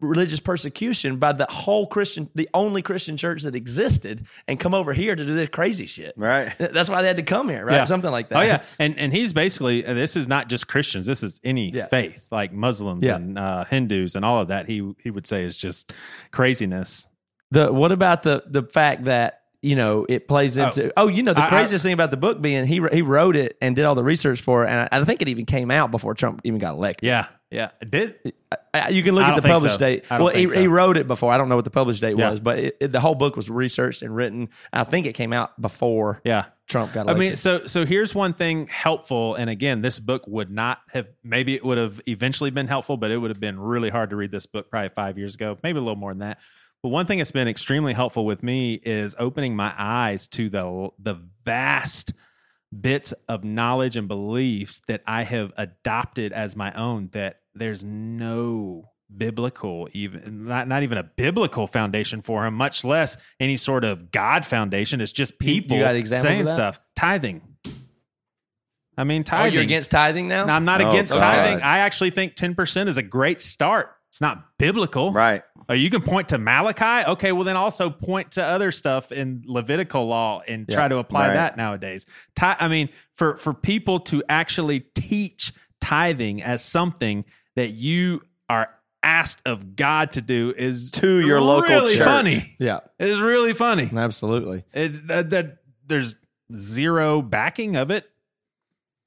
[SPEAKER 1] religious persecution by the whole Christian, the only Christian church that existed, and come over here to do this crazy shit.
[SPEAKER 4] Right.
[SPEAKER 1] That's why they had to come here, right?
[SPEAKER 5] Yeah.
[SPEAKER 1] Something like that.
[SPEAKER 5] Oh yeah, and and he's basically uh, this is not just Christians. This is any
[SPEAKER 1] Yeah.
[SPEAKER 5] faith, like Muslims
[SPEAKER 1] Yeah.
[SPEAKER 5] and uh, Hindus and all of that. He he would say is just craziness.
[SPEAKER 1] The what about the the fact that you know it plays oh. into? Oh, you know the
[SPEAKER 5] I- I-
[SPEAKER 1] craziest thing about the book being he he wrote it and did all the research for it, and I, I think it even came out before Trump even got elected.
[SPEAKER 5] Yeah, yeah. it Did
[SPEAKER 1] I- You can look
[SPEAKER 5] I
[SPEAKER 1] at the published
[SPEAKER 5] so.
[SPEAKER 1] date.
[SPEAKER 5] I
[SPEAKER 1] Well, he,
[SPEAKER 5] so.
[SPEAKER 1] he wrote it before. I don't know what the published date
[SPEAKER 5] Yeah.
[SPEAKER 1] was, but it, it- the whole book was researched and written. I think it came out before
[SPEAKER 5] yeah.
[SPEAKER 1] Trump got
[SPEAKER 5] I mean, so so here's one thing helpful, and again, this book would not have maybe it would have eventually been helpful, but it would have been really hard to read this book probably five years ago, maybe a little more than that. But one thing that's been extremely helpful with me is opening my eyes to the the vast bits of knowledge and beliefs that I have adopted as my own that there's no biblical even not, not even a biblical foundation for him much less any sort of god foundation. It's just people saying stuff. Tithing. I mean tithing oh,
[SPEAKER 1] you're against tithing now?
[SPEAKER 5] No, i'm not
[SPEAKER 4] Oh,
[SPEAKER 5] against
[SPEAKER 4] God.
[SPEAKER 5] tithing. I actually think 10% is a great start it's not biblical
[SPEAKER 4] Right.
[SPEAKER 5] Oh, you can point to Malachi. Okay, well then also point to other stuff in Levitical law and try to apply
[SPEAKER 4] right.
[SPEAKER 5] that nowadays. Ti- I mean, for for people to actually teach tithing as something that you are asked of God to do is
[SPEAKER 4] To your local
[SPEAKER 5] really
[SPEAKER 4] church.
[SPEAKER 5] funny.
[SPEAKER 1] yeah,
[SPEAKER 5] It is really funny.
[SPEAKER 1] absolutely.
[SPEAKER 5] It, that, that there's zero backing of it.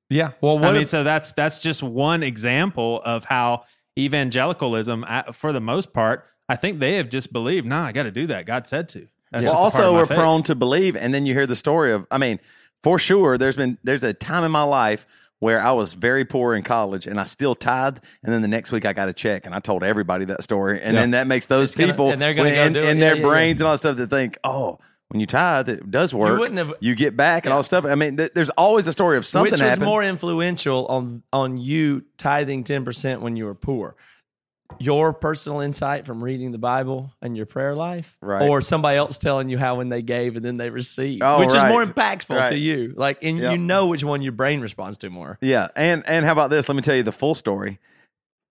[SPEAKER 1] Yeah. Well, what
[SPEAKER 5] I mean,
[SPEAKER 1] if-
[SPEAKER 5] so that's that's just one example of how evangelicalism, for the most part, I think they have just believed, nah, I got to do that. God said to. That's
[SPEAKER 4] well,
[SPEAKER 5] just a part
[SPEAKER 4] also we're
[SPEAKER 5] faith.
[SPEAKER 4] prone to believe, and then you hear the story of. I mean, for sure, there's been there's a time in my life where I was very poor in college and I still tithed, and then the next week I got a check and I told everybody that story, and then that makes those
[SPEAKER 1] gonna-
[SPEAKER 4] people
[SPEAKER 1] and they're gonna
[SPEAKER 4] when-
[SPEAKER 1] go
[SPEAKER 4] in, in
[SPEAKER 1] Yeah,
[SPEAKER 4] their
[SPEAKER 1] yeah, yeah.
[SPEAKER 4] brains and all that stuff that think, oh. When you tithe, it does work.
[SPEAKER 1] wouldn't have-
[SPEAKER 4] you get back and all stuff. I mean, th- there's always a story of something
[SPEAKER 1] Which was
[SPEAKER 4] happened.
[SPEAKER 1] more influential on on you tithing ten percent when you were poor? Your personal insight from reading the Bible and your prayer life,
[SPEAKER 4] Right.
[SPEAKER 1] Or somebody else telling you how when they gave and then they received,
[SPEAKER 4] Oh,
[SPEAKER 1] which is more impactful to you. Like, and
[SPEAKER 4] Yep.
[SPEAKER 1] you know which one your brain responds to more.
[SPEAKER 4] Yeah, and and how about this? Let me tell you the full story.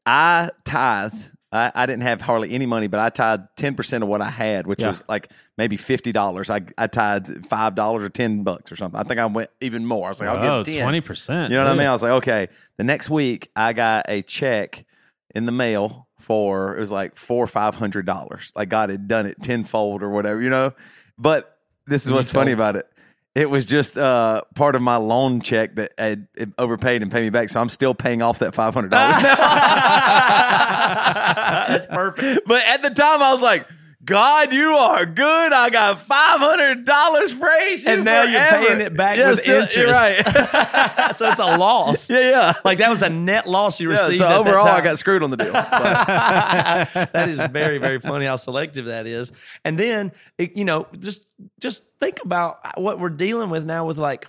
[SPEAKER 4] I tithe. I, I didn't have hardly any money, but I tied ten percent of what I had, which
[SPEAKER 5] Yeah.
[SPEAKER 4] was like maybe fifty dollars. I I tithed five dollars or ten bucks or something. I think I went even more. I was like,
[SPEAKER 5] Oh,
[SPEAKER 4] I'll give ten.
[SPEAKER 5] 20%.
[SPEAKER 4] You know what I mean? I was like, okay. The next week, I got a check in the mail for it was like four or five hundred dollars. Like God had done it tenfold or whatever, you know. But this is what's funny about it. It was just uh, part of my loan check that had overpaid and paid me back, so I'm still paying off that five hundred dollars. *laughs*
[SPEAKER 1] That's perfect.
[SPEAKER 4] but at the time, I was like, "God, you are good. I got five hundred dollars praise
[SPEAKER 1] And now you're paying it back
[SPEAKER 4] Yeah,
[SPEAKER 1] with
[SPEAKER 4] still-
[SPEAKER 1] interest.
[SPEAKER 4] Right. *laughs*
[SPEAKER 1] so it's a loss.
[SPEAKER 4] yeah, yeah.
[SPEAKER 1] Like that was a net loss you
[SPEAKER 4] Yeah,
[SPEAKER 1] received.
[SPEAKER 4] so
[SPEAKER 1] at that
[SPEAKER 4] overall, I got screwed on the deal. *laughs*
[SPEAKER 1] That is very very funny how selective that is and then it, you know just just think about what we're dealing with now with like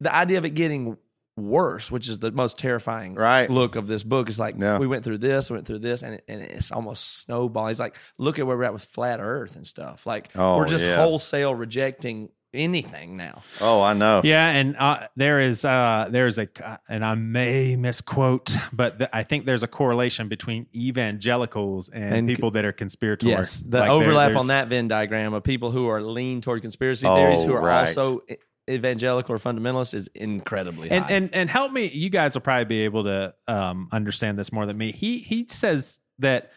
[SPEAKER 1] the idea of it getting worse which is the most terrifying
[SPEAKER 4] Right.
[SPEAKER 1] look of this book is like
[SPEAKER 4] Yeah.
[SPEAKER 1] we went through this we went through this and, it, and it's almost snowballing He's like look at where we're at with flat earth and stuff like
[SPEAKER 4] Oh,
[SPEAKER 1] we're just
[SPEAKER 4] yeah.
[SPEAKER 1] wholesale rejecting anything now
[SPEAKER 4] oh, I know.
[SPEAKER 5] Yeah, and uh, there is uh, there's a and I may misquote, but th- I think there's a correlation between evangelicals and,
[SPEAKER 1] And-
[SPEAKER 5] people that are conspiratorial.
[SPEAKER 1] Yes, the
[SPEAKER 5] Like,
[SPEAKER 1] overlap
[SPEAKER 5] there's-
[SPEAKER 1] on that Venn diagram of people who are lean toward conspiracy
[SPEAKER 4] Oh,
[SPEAKER 1] theories, who are
[SPEAKER 4] right.
[SPEAKER 1] also evangelical or fundamentalist, is incredibly
[SPEAKER 5] and and and help me. You guys will probably be able to um, understand this more than me. He he says that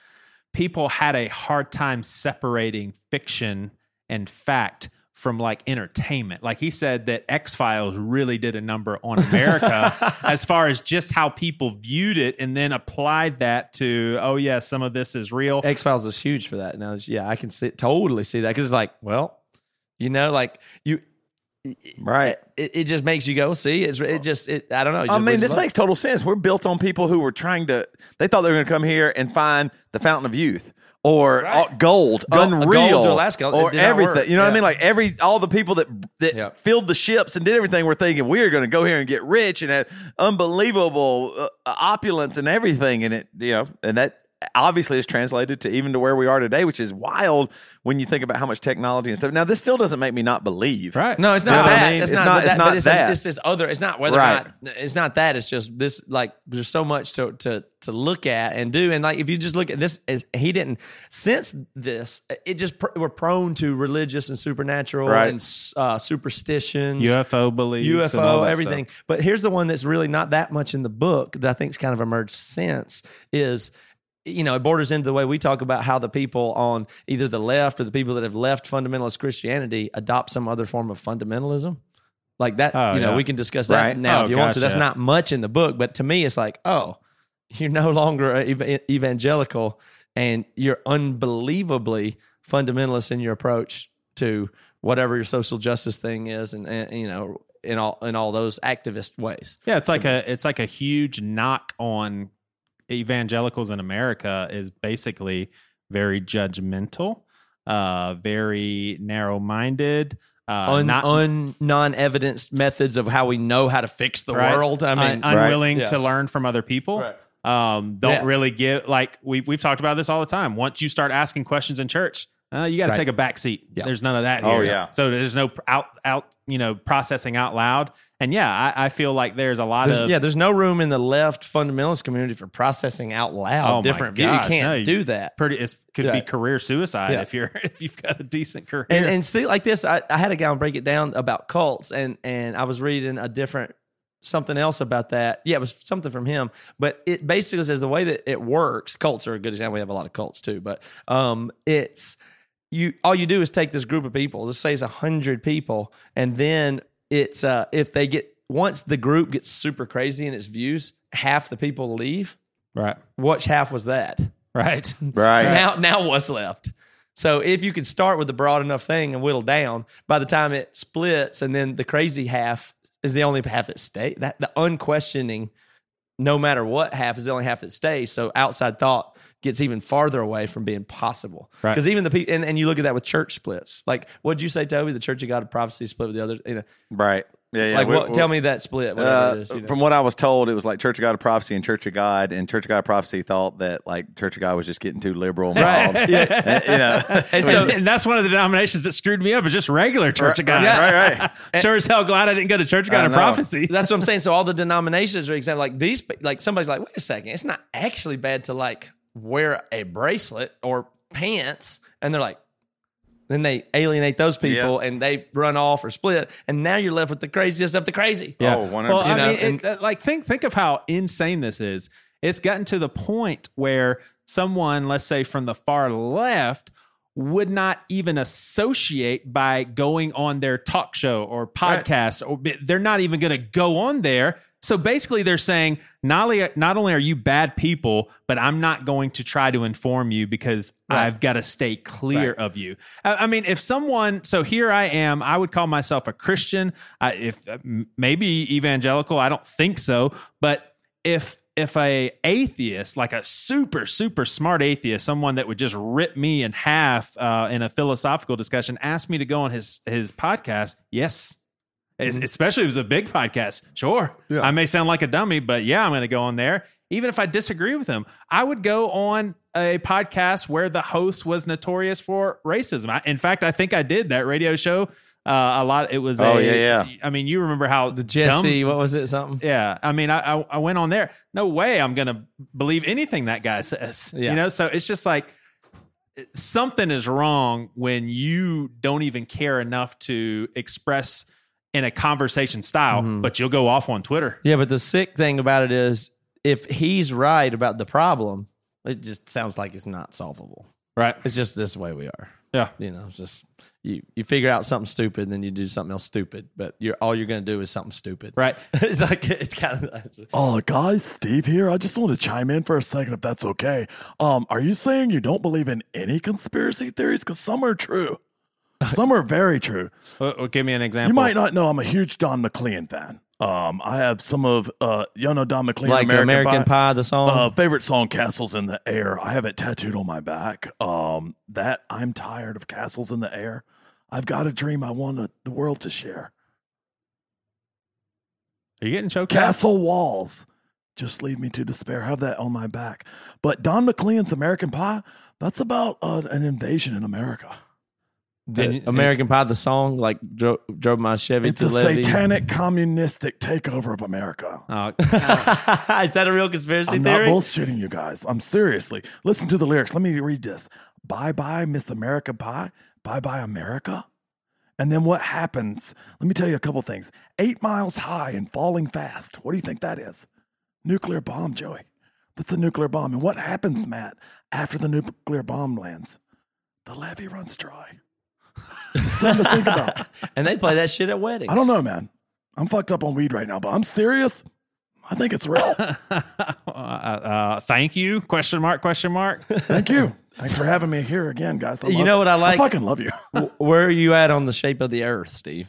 [SPEAKER 5] people had a hard time separating fiction and fact from like entertainment. Like he said that X Files really did a number on America *laughs* as far as just how people viewed it, and then applied that to oh yeah, some of this is real.
[SPEAKER 1] X Files is huge for that. Now, yeah, I can see totally see that because it's like, well, you know, like you,
[SPEAKER 4] Right.
[SPEAKER 1] it, it just makes you go see. It's it just it. I don't know.
[SPEAKER 4] I mean, this makes total sense. We're built on people who were trying to. They thought they were going to come here and find the fountain of youth or
[SPEAKER 1] Right.
[SPEAKER 4] gold, unreal,
[SPEAKER 1] gold to Alaska.
[SPEAKER 4] Or everything. You know what I mean? Like every all the people that that
[SPEAKER 1] Yeah.
[SPEAKER 4] filled the ships and did everything were thinking we're going to go here and get rich and have unbelievable uh, opulence and everything. And it, you know, and that obviously is translated to even to where we are today, which is wild when you think about how much technology and stuff. Now, this still doesn't make me not believe.
[SPEAKER 5] Right.
[SPEAKER 1] No, it's
[SPEAKER 4] You
[SPEAKER 1] not
[SPEAKER 4] know what I mean?
[SPEAKER 1] It's,
[SPEAKER 4] It's
[SPEAKER 1] not,
[SPEAKER 4] not-
[SPEAKER 1] but
[SPEAKER 4] it's
[SPEAKER 1] that.
[SPEAKER 4] not
[SPEAKER 1] it's,
[SPEAKER 4] that.
[SPEAKER 1] it's this other. It's not whether
[SPEAKER 4] Right.
[SPEAKER 1] or not. It's not that. It's just this. Like there's so much to to to look at and do. And like if you just look at this, he didn't since this. It just pr- we're prone to religious and supernatural
[SPEAKER 4] Right.
[SPEAKER 1] and uh, superstitions.
[SPEAKER 5] UFO beliefs, and all
[SPEAKER 1] UFO,
[SPEAKER 5] that
[SPEAKER 1] everything.
[SPEAKER 5] stuff.
[SPEAKER 1] But here's the one that's really not that much in the book that I think's kind of emerged since is you know, it borders into the way we talk about how the people on either the left or the people that have left fundamentalist Christianity adopt some other form of fundamentalism. Like that,
[SPEAKER 5] Oh,
[SPEAKER 1] you know,
[SPEAKER 5] yeah.
[SPEAKER 1] we can discuss that
[SPEAKER 4] Right.
[SPEAKER 1] now
[SPEAKER 5] Oh,
[SPEAKER 1] if you want to. That's
[SPEAKER 5] yeah.
[SPEAKER 1] not much in the book, but to me, it's like, oh, you're no longer ev- evangelical and you're unbelievably fundamentalist in your approach to whatever your social justice thing is, and, and you know, in all in all those activist ways.
[SPEAKER 5] Yeah, it's like a it's like a huge knock on evangelicals in America is basically very judgmental, uh, very narrow minded, uh,
[SPEAKER 1] Un,
[SPEAKER 5] not
[SPEAKER 1] un non evidence methods of how we know how to fix the
[SPEAKER 5] right?
[SPEAKER 1] world. I mean,
[SPEAKER 5] Un- unwilling
[SPEAKER 1] Yeah.
[SPEAKER 5] to learn from other people.
[SPEAKER 1] Right.
[SPEAKER 5] Um, don't
[SPEAKER 1] Yeah.
[SPEAKER 5] really give like we've we've talked about this all the time. Once you start asking questions in church, uh, you got to
[SPEAKER 1] Right.
[SPEAKER 5] take a back seat.
[SPEAKER 1] Yeah.
[SPEAKER 5] There's none of that.
[SPEAKER 4] Oh,
[SPEAKER 5] here.
[SPEAKER 4] yeah.
[SPEAKER 5] So there's no out out you know processing out loud. And yeah, I, I feel like there's a lot
[SPEAKER 1] There's-
[SPEAKER 5] of
[SPEAKER 1] yeah, there's no room in the left fundamentalist community for processing out loud
[SPEAKER 5] Oh
[SPEAKER 1] different views. You can't
[SPEAKER 5] no, you-
[SPEAKER 1] do that.
[SPEAKER 5] pretty it could be career suicide
[SPEAKER 1] Yeah.
[SPEAKER 5] if you're *laughs* if you've got a decent career.
[SPEAKER 1] And and see, like this, I, I had a guy break it down about cults, and and I was reading a different something else about that. Yeah, it was something from him, but it basically says the way that it works. Cults are a good example. We have a lot of cults too, but um, it's you. All you do is take this group of people. Let's say it's a hundred people, and then it's uh, if they get once the group gets super crazy in its views, half the people leave.
[SPEAKER 5] right,
[SPEAKER 1] Which half was that?
[SPEAKER 5] right, *laughs*
[SPEAKER 4] Right.
[SPEAKER 1] Now, now what's left? So if you could start with a broad enough thing and whittle down, by the time it splits and then the crazy half is the only half that stay. That the unquestioning, no matter what half is the only half that stays. So outside thought gets even farther away from being possible.
[SPEAKER 5] Right.
[SPEAKER 1] Because even the people, and, and you look at that with church splits. Like, what'd you say, Toby? The Church of God of Prophecy split with the other. You know,
[SPEAKER 2] Right. Yeah. Yeah.
[SPEAKER 1] like,
[SPEAKER 2] we-
[SPEAKER 1] what?
[SPEAKER 2] we-
[SPEAKER 1] tell me that split. Whatever
[SPEAKER 2] Uh,
[SPEAKER 1] it is. you know.
[SPEAKER 2] From what I was told, it was like Church of God of Prophecy and Church of God, and Church of God of Prophecy thought that like Church of God was just getting too liberal, and *laughs*
[SPEAKER 1] Right.
[SPEAKER 2] mild.
[SPEAKER 1] Yeah.
[SPEAKER 2] Uh, you know. *laughs*
[SPEAKER 1] And so-
[SPEAKER 5] and that's one of the denominations that screwed me up. Is just regular Church of God.
[SPEAKER 1] Yeah.
[SPEAKER 2] right, right. *laughs*
[SPEAKER 5] Sure as hell glad I didn't go to Church of God of. Prophecy.
[SPEAKER 1] That's what I'm saying. So all the denominations are exempt. Like these, like somebody's like, wait a second, it's not actually bad to like wear a bracelet or pants, and they're like, then they alienate those people and they run off or split, and now you're left with the craziest of the crazy.
[SPEAKER 5] Yeah.
[SPEAKER 2] Oh, 100%.
[SPEAKER 5] Well, I
[SPEAKER 1] You know,
[SPEAKER 5] mean,
[SPEAKER 1] and-
[SPEAKER 5] uh, like think think of how insane this is. It's gotten to the point where someone, let's say from the far left, would not even associate by going on their talk show or podcast, or they're not even going to go on there. So basically, they're saying not only, not only are you bad people, but I'm not going to try to inform you because I've got to stay clear of you. I, I mean, if someone, so here I am, I would call myself a Christian. I, if uh, maybe evangelical, I don't think so, but if if a atheist, like a super super smart atheist, someone that would just rip me in half uh, in a philosophical discussion, asked me to go on his his podcast, yes. Es- Especially if it's a big podcast. Sure. I may sound like a dummy, but yeah, I'm going to go on there. Even if I disagree with him, I would go on a podcast where the host was notorious for racism. I, in fact, I think I did that radio show uh, a lot. It was
[SPEAKER 2] Oh,
[SPEAKER 5] a-
[SPEAKER 2] yeah, yeah.
[SPEAKER 5] I mean, you remember how the
[SPEAKER 1] Jesse, what was it? Something.
[SPEAKER 5] yeah, I mean, I, I I went on there. No way, I'm gonna believe anything that guy says.
[SPEAKER 1] Yeah.
[SPEAKER 5] You know, so it's just like something is wrong when you don't even care enough to express in a conversation style,
[SPEAKER 1] Mm-hmm.
[SPEAKER 5] but you'll go off on Twitter.
[SPEAKER 1] Yeah, but the sick thing about it is, if he's right about the problem, it just sounds like it's not solvable.
[SPEAKER 5] Right.
[SPEAKER 1] It's just this way we are.
[SPEAKER 5] Yeah.
[SPEAKER 1] You know, just you you figure out something stupid, then you do something else stupid. But you're all you're going to do is something stupid.
[SPEAKER 5] Right. *laughs*
[SPEAKER 1] it's like it's kind of
[SPEAKER 7] Oh, guys, Steve here. I just want to chime in for a second, if that's okay. Um, are you saying you don't believe in any conspiracy theories? Because some are true. *laughs* Some are very true.
[SPEAKER 5] Well, well, give me an example.
[SPEAKER 7] You might not know I'm a huge Don McLean fan. Um, I have some of uh, you know Don McLean,
[SPEAKER 1] like American, Pie. the song.
[SPEAKER 7] Uh, favorite song, "Castles in the Air." I have it tattooed on my back. Um, that I'm tired of castles in the air. I've got a dream I want the- the world to share.
[SPEAKER 5] Are you getting choked?
[SPEAKER 7] Castle walls just leave me to despair. Have that on my back. But Don McLean's American Pie, that's about uh, an invasion in America.
[SPEAKER 1] The
[SPEAKER 5] and-
[SPEAKER 1] American Pie, the song, like drove, drove my Chevy
[SPEAKER 7] It's
[SPEAKER 1] to
[SPEAKER 7] a
[SPEAKER 1] Levee.
[SPEAKER 7] satanic communistic takeover of America.
[SPEAKER 5] Oh, *laughs*
[SPEAKER 1] is that a real conspiracy
[SPEAKER 7] I'm
[SPEAKER 1] theory?
[SPEAKER 7] not bullshitting you guys. I'm seriously. Listen to the lyrics. Let me read this. Bye bye, Miss America Pie. Bye bye, America. And then what happens? Let me tell you a couple things. Eight miles high and falling fast. What do you think that is? Nuclear bomb, Joey. That's a nuclear bomb. And what happens, Matt, after the nuclear bomb lands? The levee runs dry. Just something to think about. *laughs*
[SPEAKER 1] and they play that shit at weddings.
[SPEAKER 7] I don't know, man. I'm fucked up on weed right now, but I'm serious. I think it's real. *laughs*
[SPEAKER 5] uh, uh, thank you? Question mark? Question mark?
[SPEAKER 7] Thank you. *laughs* Thanks for having me here again, guys. I
[SPEAKER 1] You
[SPEAKER 7] love-
[SPEAKER 1] know what I like?
[SPEAKER 7] I fucking love you.
[SPEAKER 1] Where are you at on the shape of the Earth, Steve?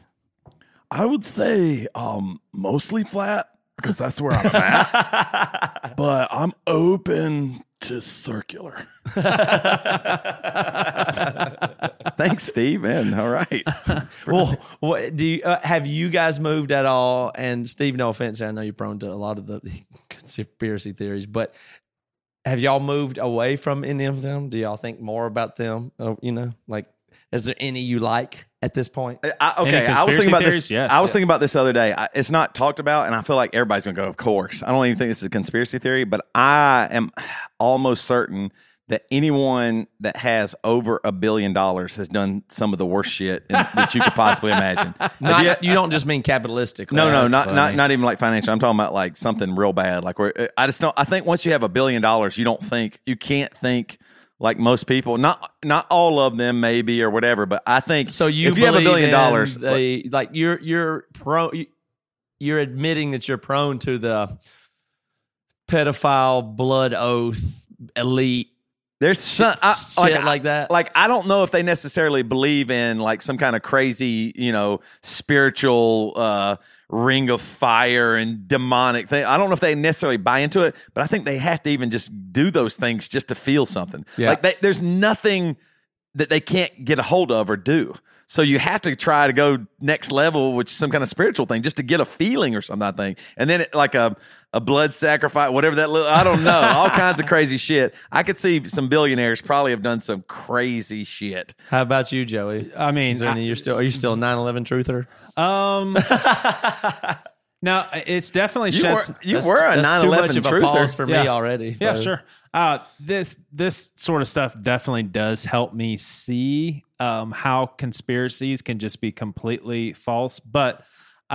[SPEAKER 7] I would say um, mostly flat because that's where I'm at. but I'm open to circular. *laughs*
[SPEAKER 2] Thanks, Steve. Man, all right. *laughs*
[SPEAKER 1] well, what do you uh, have you guys moved at all? And Steve, no offense, I know you're prone to a lot of the *laughs* conspiracy theories, but have y'all moved away from any of them? Do y'all think more about them? Uh, you know, like, is there any you like at this point?
[SPEAKER 2] I, okay, I was thinking about
[SPEAKER 5] theories?
[SPEAKER 2] this.
[SPEAKER 5] Yes.
[SPEAKER 2] I was thinking about this the other day. I, it's not talked about, and I feel like everybody's gonna go. Of course, I don't even think this is a conspiracy theory, but I am almost certain that anyone that has over a billion dollars has done some of the worst shit in, that you could possibly imagine. *laughs*
[SPEAKER 1] Not,
[SPEAKER 2] you-
[SPEAKER 1] you don't just mean capitalistic.
[SPEAKER 2] no, no, not
[SPEAKER 1] funny.
[SPEAKER 2] not not even like financial. I'm talking about like something real bad. Like where I just don't. I think once you have a billion dollars, you don't think you can't think like most people. Not not all of them, maybe or whatever. But I think
[SPEAKER 1] So you,
[SPEAKER 2] if you have a billion dollars,
[SPEAKER 1] the, like you're you're pro, you're admitting that you're prone to the pedophile, blood oath, elite
[SPEAKER 4] There's some I,
[SPEAKER 1] shit
[SPEAKER 4] like,
[SPEAKER 1] like that.
[SPEAKER 4] Like I don't know if they necessarily believe in like some kind of crazy, you know, spiritual uh ring of fire and demonic thing. I don't know if they necessarily buy into it, but I think they have to even just do those things just to feel something.
[SPEAKER 1] Yeah.
[SPEAKER 4] Like they, there's nothing that they can't get a hold of or do. So you have to try to go next level, which is some kind of spiritual thing, just to get a feeling or something. I think, and then it, like a a blood sacrifice, whatever that. Little, I don't know, *laughs* all kinds of crazy shit. I could see some billionaires probably have done some crazy shit.
[SPEAKER 1] How about you, Joey?
[SPEAKER 5] I mean,
[SPEAKER 1] Is there any, you're still are you still a 9/11 truther?
[SPEAKER 5] um, *laughs* no, it's definitely
[SPEAKER 4] You were,
[SPEAKER 5] sheds.
[SPEAKER 4] you
[SPEAKER 1] That's-
[SPEAKER 4] were a
[SPEAKER 1] that's
[SPEAKER 4] 9
[SPEAKER 1] too
[SPEAKER 4] 11
[SPEAKER 1] much of a
[SPEAKER 4] truther.
[SPEAKER 1] pause for me
[SPEAKER 5] Yeah.
[SPEAKER 1] already.
[SPEAKER 5] Yeah,
[SPEAKER 1] so-
[SPEAKER 5] sure. Uh, this this sort of stuff definitely does help me see um, how conspiracies can just be completely false. But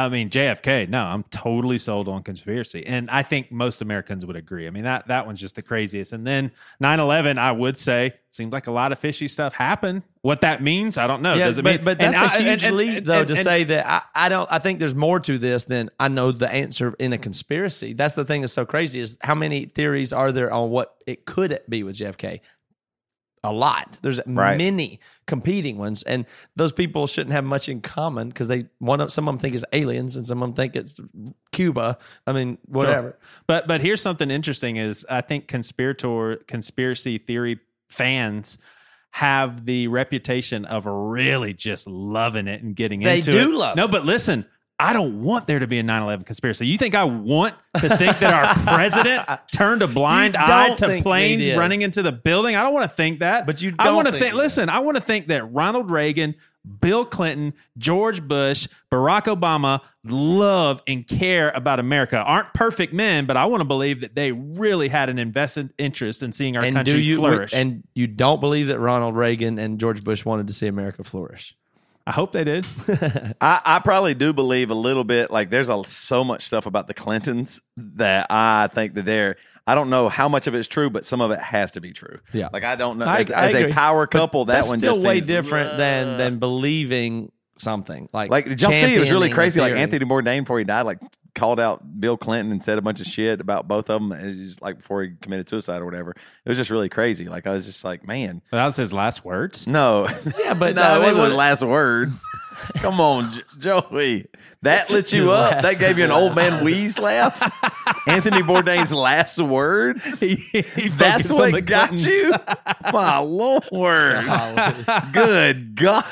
[SPEAKER 5] I mean, JFK, no, I'm totally sold on conspiracy, and I think most Americans would agree. I mean, that that one's just the craziest. And then 9/11, I would say, seems like a lot of fishy stuff happened. What that means, I don't know.
[SPEAKER 1] Yeah,
[SPEAKER 5] Does it
[SPEAKER 1] but,
[SPEAKER 5] mean?
[SPEAKER 1] but
[SPEAKER 5] and
[SPEAKER 1] that's a
[SPEAKER 5] I-
[SPEAKER 1] huge
[SPEAKER 5] and- and-
[SPEAKER 1] leap,
[SPEAKER 5] and-
[SPEAKER 1] though,
[SPEAKER 5] and-
[SPEAKER 1] to
[SPEAKER 5] and-
[SPEAKER 1] say that I, I don't. I think there's more to this than I know the answer in a conspiracy. That's the thing that's so crazy is how many theories are there on what it could be with JFK? A lot. There's
[SPEAKER 4] Right.
[SPEAKER 1] many competing ones, and those people shouldn't have much in common because they one of some of them think it's aliens and some of them think it's Cuba. I mean, whatever.
[SPEAKER 5] But but here's something interesting: is I think conspirator conspiracy theory fans have the reputation of really just loving it and getting
[SPEAKER 1] They
[SPEAKER 5] into it.
[SPEAKER 1] They do love
[SPEAKER 5] no, but listen. I don't want there to be a 9/11 conspiracy. You think I want to think that our *laughs* president turned a blind eye to planes running into the building? I don't want to think that.
[SPEAKER 1] But you
[SPEAKER 5] I want to
[SPEAKER 1] think
[SPEAKER 5] think. Listen, I want to think that Ronald Reagan, Bill Clinton, George Bush, Barack Obama love and care about America. Aren't perfect men, but I want to believe that they really had an invested interest in seeing our
[SPEAKER 1] and
[SPEAKER 5] country
[SPEAKER 1] you
[SPEAKER 5] flourish.
[SPEAKER 1] and you don't believe that Ronald Reagan and George Bush wanted to see America flourish?
[SPEAKER 5] I hope they did. *laughs*
[SPEAKER 4] I, I probably do believe a little bit. Like there's a, so much stuff about the Clintons that I think that they're. I don't know how much of it's true, but some of it has to be true.
[SPEAKER 1] Yeah.
[SPEAKER 4] Like I don't know.
[SPEAKER 1] I-
[SPEAKER 4] as
[SPEAKER 1] I
[SPEAKER 4] as a power couple, that
[SPEAKER 1] That's
[SPEAKER 4] one
[SPEAKER 1] still
[SPEAKER 4] just
[SPEAKER 1] way
[SPEAKER 4] seems-
[SPEAKER 1] different than than believing something like
[SPEAKER 4] Like did y'all see? It was really crazy. Like
[SPEAKER 1] theory.
[SPEAKER 4] Anthony Bourdain before he died, like called out Bill Clinton and said a bunch of shit about both of them. Just like before he committed suicide or whatever. It was just really crazy. Like I was just like, man,
[SPEAKER 5] that was his last words.
[SPEAKER 4] no,
[SPEAKER 1] Yeah, but *laughs*
[SPEAKER 4] no,
[SPEAKER 1] uh,
[SPEAKER 4] it wasn't his last words. *laughs* Come on, Joey. That *laughs* lit you up. that gave you an old man wheeze laugh. *laughs* Anthony Bourdain's last words.
[SPEAKER 5] he, he
[SPEAKER 4] That's what got
[SPEAKER 5] Clintons.
[SPEAKER 4] you. My lord. Good God.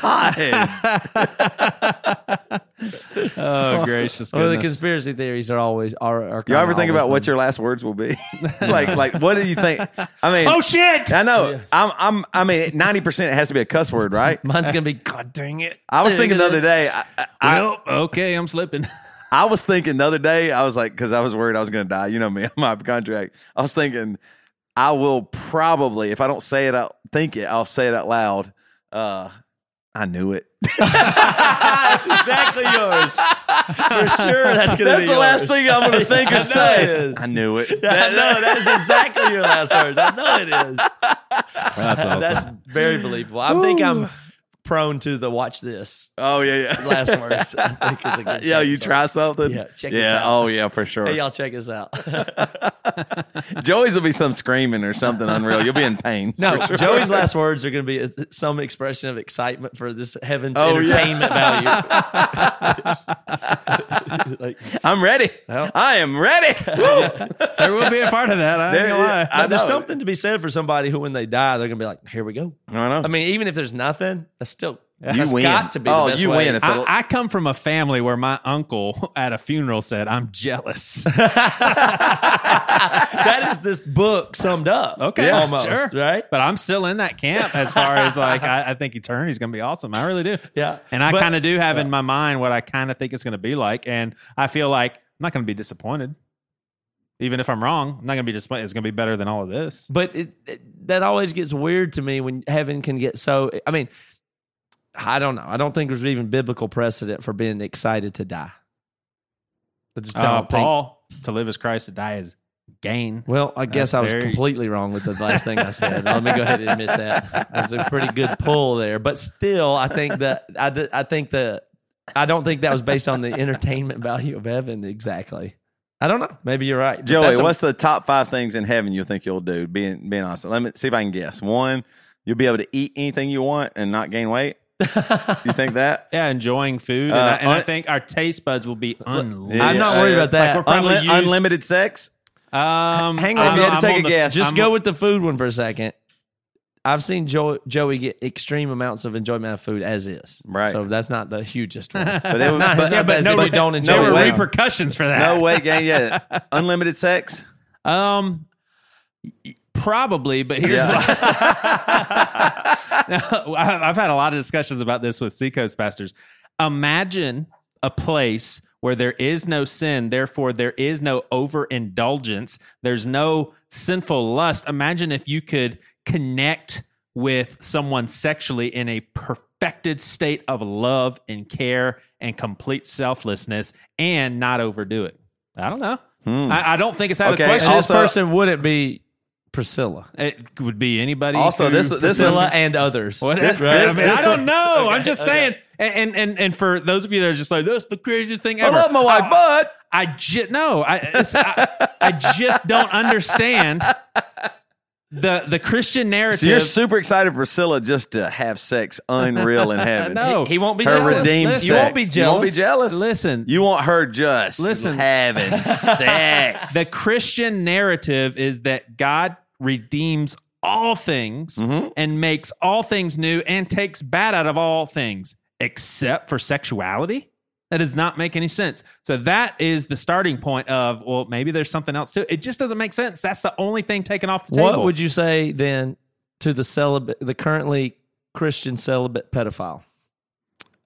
[SPEAKER 5] Oh gracious!
[SPEAKER 1] Well, the
[SPEAKER 5] goodness.
[SPEAKER 1] conspiracy theories are always are. are
[SPEAKER 4] You ever
[SPEAKER 1] kinda
[SPEAKER 4] think about
[SPEAKER 1] always
[SPEAKER 4] what your last words will be? like, like, what do you think? I mean,
[SPEAKER 5] oh shit!
[SPEAKER 4] I know. I'm, I'm, I mean, ninety percent it has to be a cuss word, right?
[SPEAKER 1] Mine's gonna be God dang it.
[SPEAKER 4] I was thinking the other day. I, I, I,
[SPEAKER 5] Well, okay, I'm slipping. *laughs*
[SPEAKER 4] I was thinking the other day. I was like, because I was worried I was going to die. You know me, *laughs* I'm hypochondriac. I was thinking, I will probably, if I don't say it out, think it, I'll say it out loud. Uh, I knew it. *laughs*
[SPEAKER 1] that's exactly yours. For sure, that's gonna
[SPEAKER 4] That's
[SPEAKER 1] be
[SPEAKER 4] the last thing I'm going to think
[SPEAKER 1] I
[SPEAKER 4] or
[SPEAKER 1] know
[SPEAKER 4] say. I knew it.
[SPEAKER 1] I know that is exactly your last words. I know it is.
[SPEAKER 5] That's awesome.
[SPEAKER 1] That's very believable. I think I'm prone to the watch this
[SPEAKER 4] Oh yeah, yeah.
[SPEAKER 1] last words. I *laughs* think is a good check.
[SPEAKER 4] you try something?
[SPEAKER 1] Yeah, check this out.
[SPEAKER 4] Oh yeah, for sure.
[SPEAKER 1] Hey, y'all, check us out. *laughs*
[SPEAKER 4] Joey's will be some screaming or something unreal. You'll be in pain.
[SPEAKER 1] No,
[SPEAKER 4] sure.
[SPEAKER 1] Joey's last words are going to be some expression of excitement for this heaven's
[SPEAKER 4] Oh, yeah.
[SPEAKER 1] entertainment value. *laughs* *laughs* like,
[SPEAKER 4] I'm ready.
[SPEAKER 1] Well.
[SPEAKER 4] I am ready. *laughs*
[SPEAKER 5] There will be a part of that. I ain't
[SPEAKER 4] There-
[SPEAKER 5] gonna lie.
[SPEAKER 4] I
[SPEAKER 1] there's something to be said for somebody who, when they die, they're going to be like, "Here we go."
[SPEAKER 4] I know.
[SPEAKER 1] I mean, even if there's nothing, that's still
[SPEAKER 4] You
[SPEAKER 1] that's
[SPEAKER 4] win.
[SPEAKER 1] got to be
[SPEAKER 4] Oh,
[SPEAKER 1] the best
[SPEAKER 4] you
[SPEAKER 1] way.
[SPEAKER 4] win
[SPEAKER 5] I, I come from a family where my uncle *laughs* at a funeral said, "I'm jealous." *laughs*
[SPEAKER 1] that is this book summed up.
[SPEAKER 5] Okay,
[SPEAKER 1] almost
[SPEAKER 5] sure.
[SPEAKER 1] right.
[SPEAKER 5] but I'm still in that camp as far as like I, I think eternity's going to be awesome. I really do.
[SPEAKER 1] Yeah,
[SPEAKER 5] And I kind of do have in my mind what I kind of think it's going to be like, and I feel like I'm not going to be disappointed. Even if I'm wrong, I'm not going to be disappointed. It's going to be better than all of this.
[SPEAKER 1] But it, it, that always gets weird to me when heaven can get so. I mean, I don't know. I don't think there's even biblical precedent for being excited to die. I just don't
[SPEAKER 5] Uh,
[SPEAKER 1] think.
[SPEAKER 5] Paul, to live as Christ, to die is gain.
[SPEAKER 1] Well, I guess
[SPEAKER 5] That's
[SPEAKER 1] I was
[SPEAKER 5] very-
[SPEAKER 1] completely wrong with the last thing I said. Let me go ahead and admit that. That was a pretty good pull there. But still, I think that I, I think that I don't think that was based on the entertainment value of heaven exactly. I don't know. Maybe you're right. But
[SPEAKER 4] Joey,
[SPEAKER 1] a-
[SPEAKER 4] what's the top five things in heaven you think you'll do? Being being honest, let me see if I can guess. One, you'll be able to eat anything you want and not gain weight. You think that? *laughs*
[SPEAKER 5] Yeah, enjoying food, and,
[SPEAKER 4] Uh,
[SPEAKER 5] I, and I think our taste buds will be unlimited.
[SPEAKER 1] I'm not worried about that.
[SPEAKER 5] Like we're probably
[SPEAKER 4] Unli-
[SPEAKER 5] used-
[SPEAKER 4] unlimited sex.
[SPEAKER 5] Um,
[SPEAKER 1] Hang on,
[SPEAKER 5] I'm-
[SPEAKER 1] you had to
[SPEAKER 5] I'm
[SPEAKER 4] take
[SPEAKER 5] on
[SPEAKER 4] a
[SPEAKER 5] the-
[SPEAKER 4] guess.
[SPEAKER 1] Just
[SPEAKER 5] I'm
[SPEAKER 1] go
[SPEAKER 5] on-
[SPEAKER 1] with the food one for a second. I've seen Joe, Joey get extreme amounts of enjoyment of food as is.
[SPEAKER 4] Right.
[SPEAKER 1] So that's not the hugest one. *laughs*
[SPEAKER 4] But
[SPEAKER 1] It's
[SPEAKER 4] it-
[SPEAKER 1] not,
[SPEAKER 4] but-
[SPEAKER 1] it's not
[SPEAKER 5] but
[SPEAKER 1] as
[SPEAKER 5] no,
[SPEAKER 1] if you
[SPEAKER 5] but
[SPEAKER 1] don't enjoy
[SPEAKER 5] there
[SPEAKER 4] no
[SPEAKER 5] were
[SPEAKER 4] way.
[SPEAKER 5] repercussions for that.
[SPEAKER 4] No weight gain. Yeah, *laughs* unlimited sex.
[SPEAKER 5] Um, probably, but here's
[SPEAKER 4] Yeah.
[SPEAKER 5] what. Now, *laughs* I- I've had a lot of discussions about this with Seacoast pastors. Imagine a place where there is no sin, therefore there is no overindulgence. There's no sinful lust. Imagine if you could connect with someone sexually in a perfected state of love and care and complete selflessness and not overdo it. I don't know. Hmm. I, I don't think it's out
[SPEAKER 4] Okay,
[SPEAKER 5] of the question.
[SPEAKER 4] Also-
[SPEAKER 1] this person wouldn't be Priscilla.
[SPEAKER 5] It would be anybody.
[SPEAKER 4] Also,
[SPEAKER 5] who-
[SPEAKER 4] this this
[SPEAKER 1] Priscilla
[SPEAKER 4] one,
[SPEAKER 1] and others.
[SPEAKER 5] Whatever.
[SPEAKER 4] This-
[SPEAKER 5] I mean,
[SPEAKER 4] this
[SPEAKER 5] I don't
[SPEAKER 4] one-
[SPEAKER 5] know. I'm just saying. And, and and for those of you that are just like, that's the craziest thing ever.
[SPEAKER 4] I love my wife,
[SPEAKER 5] I,
[SPEAKER 4] but
[SPEAKER 5] I just no. I, I I just don't understand the the Christian narrative.
[SPEAKER 4] so you're super excited for Priscilla just to have sex unreal in heaven. *laughs*
[SPEAKER 5] No.
[SPEAKER 1] He won't be
[SPEAKER 4] her
[SPEAKER 1] jealous.
[SPEAKER 4] redeemed
[SPEAKER 1] Listen,
[SPEAKER 4] sex.
[SPEAKER 1] You won't be
[SPEAKER 4] You won't be
[SPEAKER 1] jealous.
[SPEAKER 4] jealous.
[SPEAKER 5] Listen,
[SPEAKER 4] You want her just
[SPEAKER 5] Listen.
[SPEAKER 4] having *laughs* sex.
[SPEAKER 5] the Christian narrative is that God redeems all things
[SPEAKER 4] Mhm.
[SPEAKER 5] and makes all things new and takes bad out of all things except for sexuality. That does not make any sense. So that is the starting point of well, maybe there's something else too. It just doesn't make sense. That's the only thing taken off the table.
[SPEAKER 1] What would you say then to the celibate, the currently Christian celibate pedophile?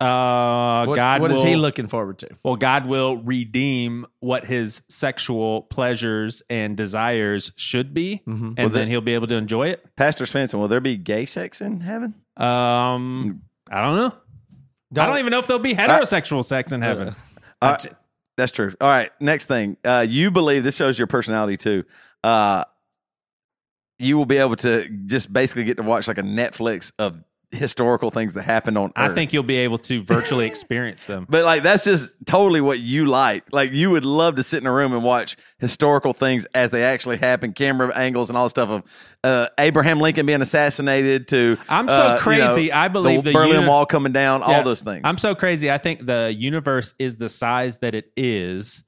[SPEAKER 5] Uh,
[SPEAKER 1] What,
[SPEAKER 5] God
[SPEAKER 1] what
[SPEAKER 5] will,
[SPEAKER 1] is he looking forward to?
[SPEAKER 5] Well, God will redeem what his sexual pleasures and desires should be,
[SPEAKER 1] Mhm.
[SPEAKER 5] and
[SPEAKER 4] Well,
[SPEAKER 5] then
[SPEAKER 4] the-
[SPEAKER 5] he'll be able to enjoy it.
[SPEAKER 4] Pastor Svendsen, will there be gay sex in heaven?
[SPEAKER 5] Um, I don't know. I don't even know if there'll be heterosexual sex in heaven.
[SPEAKER 4] Uh, that's true. All right. Next thing. Uh, you believe this shows your personality too. Uh, you will be able to just basically get to watch like a Netflix of historical things that happened on
[SPEAKER 5] I
[SPEAKER 4] Earth.
[SPEAKER 5] think you'll be able to *laughs* virtually experience them.
[SPEAKER 4] But like that's just totally what you like. Like you would love to sit in a room and watch historical things as they actually happen, camera angles and all the stuff of uh, Abraham Lincoln being assassinated to
[SPEAKER 5] I'm so
[SPEAKER 4] uh, you know,
[SPEAKER 5] crazy, I believe
[SPEAKER 4] the,
[SPEAKER 5] the
[SPEAKER 4] Berlin
[SPEAKER 5] uni-
[SPEAKER 4] Wall coming down, all those things.
[SPEAKER 5] I'm so crazy. I think the universe is the size that it is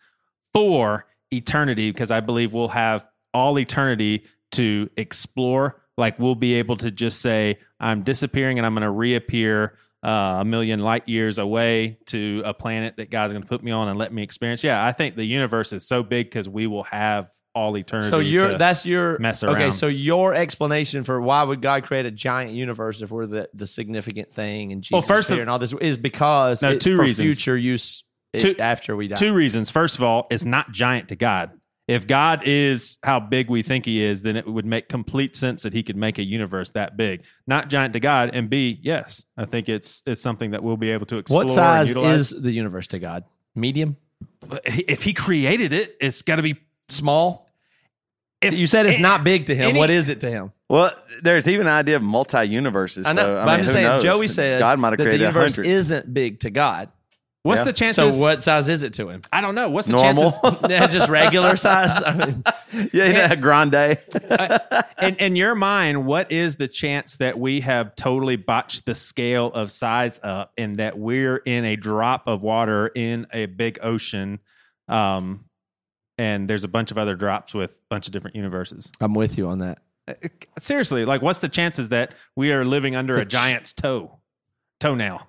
[SPEAKER 5] for eternity because I believe we'll have all eternity to explore. Like we'll be able to just say, I'm disappearing and I'm going to reappear uh, a million light years away to a planet that God's going to put me on and let me experience. Yeah, I think the universe is so big because we will have all eternity.
[SPEAKER 1] So you're
[SPEAKER 5] to-
[SPEAKER 1] that's your
[SPEAKER 5] mess around.
[SPEAKER 1] Okay, so your explanation for why would God create a giant universe if we're the, the significant thing and Jesus
[SPEAKER 5] Well, first of-
[SPEAKER 1] and all this is because
[SPEAKER 5] No,
[SPEAKER 1] it's
[SPEAKER 5] two
[SPEAKER 1] for
[SPEAKER 5] reasons.
[SPEAKER 1] future use it-
[SPEAKER 5] Two-
[SPEAKER 1] after we die.
[SPEAKER 5] Two reasons. First of all, it's not giant to God. If God is how big we think he is, then it would make complete sense that he could make a universe that big. Not giant to God. And B, yes, I think it's it's something that we'll be able to explore.
[SPEAKER 1] what size
[SPEAKER 5] utilize.
[SPEAKER 1] is the universe to God? Medium,
[SPEAKER 5] if he created it, it's got to be
[SPEAKER 1] small.
[SPEAKER 5] If-
[SPEAKER 1] you said it's
[SPEAKER 5] any-
[SPEAKER 1] not big to him,
[SPEAKER 5] any-
[SPEAKER 1] what is it to him?
[SPEAKER 4] well, there's even an idea of multi universes.
[SPEAKER 1] I know,
[SPEAKER 4] so, I
[SPEAKER 1] but
[SPEAKER 4] mean,
[SPEAKER 1] I'm just saying.
[SPEAKER 4] knows?
[SPEAKER 1] Joey said
[SPEAKER 4] God might have
[SPEAKER 1] created the universe
[SPEAKER 4] hundreds.
[SPEAKER 1] isn't big to God.
[SPEAKER 5] What's
[SPEAKER 4] Yeah.
[SPEAKER 5] the chances?
[SPEAKER 1] So what size is it to him?
[SPEAKER 5] I don't know. What's the
[SPEAKER 4] Normal.
[SPEAKER 5] chances? *laughs*
[SPEAKER 1] Yeah, just regular size. I mean, *laughs*
[SPEAKER 4] yeah, you know, grande. *laughs*
[SPEAKER 5] in, in your mind, what is the chance that we have totally botched the scale of size up and that we're in a drop of water in a big ocean? Um, and there's a bunch of other drops with a bunch of different universes.
[SPEAKER 1] I'm with you on that.
[SPEAKER 5] Uh, Seriously, like what's the chances that we are living under a giant's toe, toenail?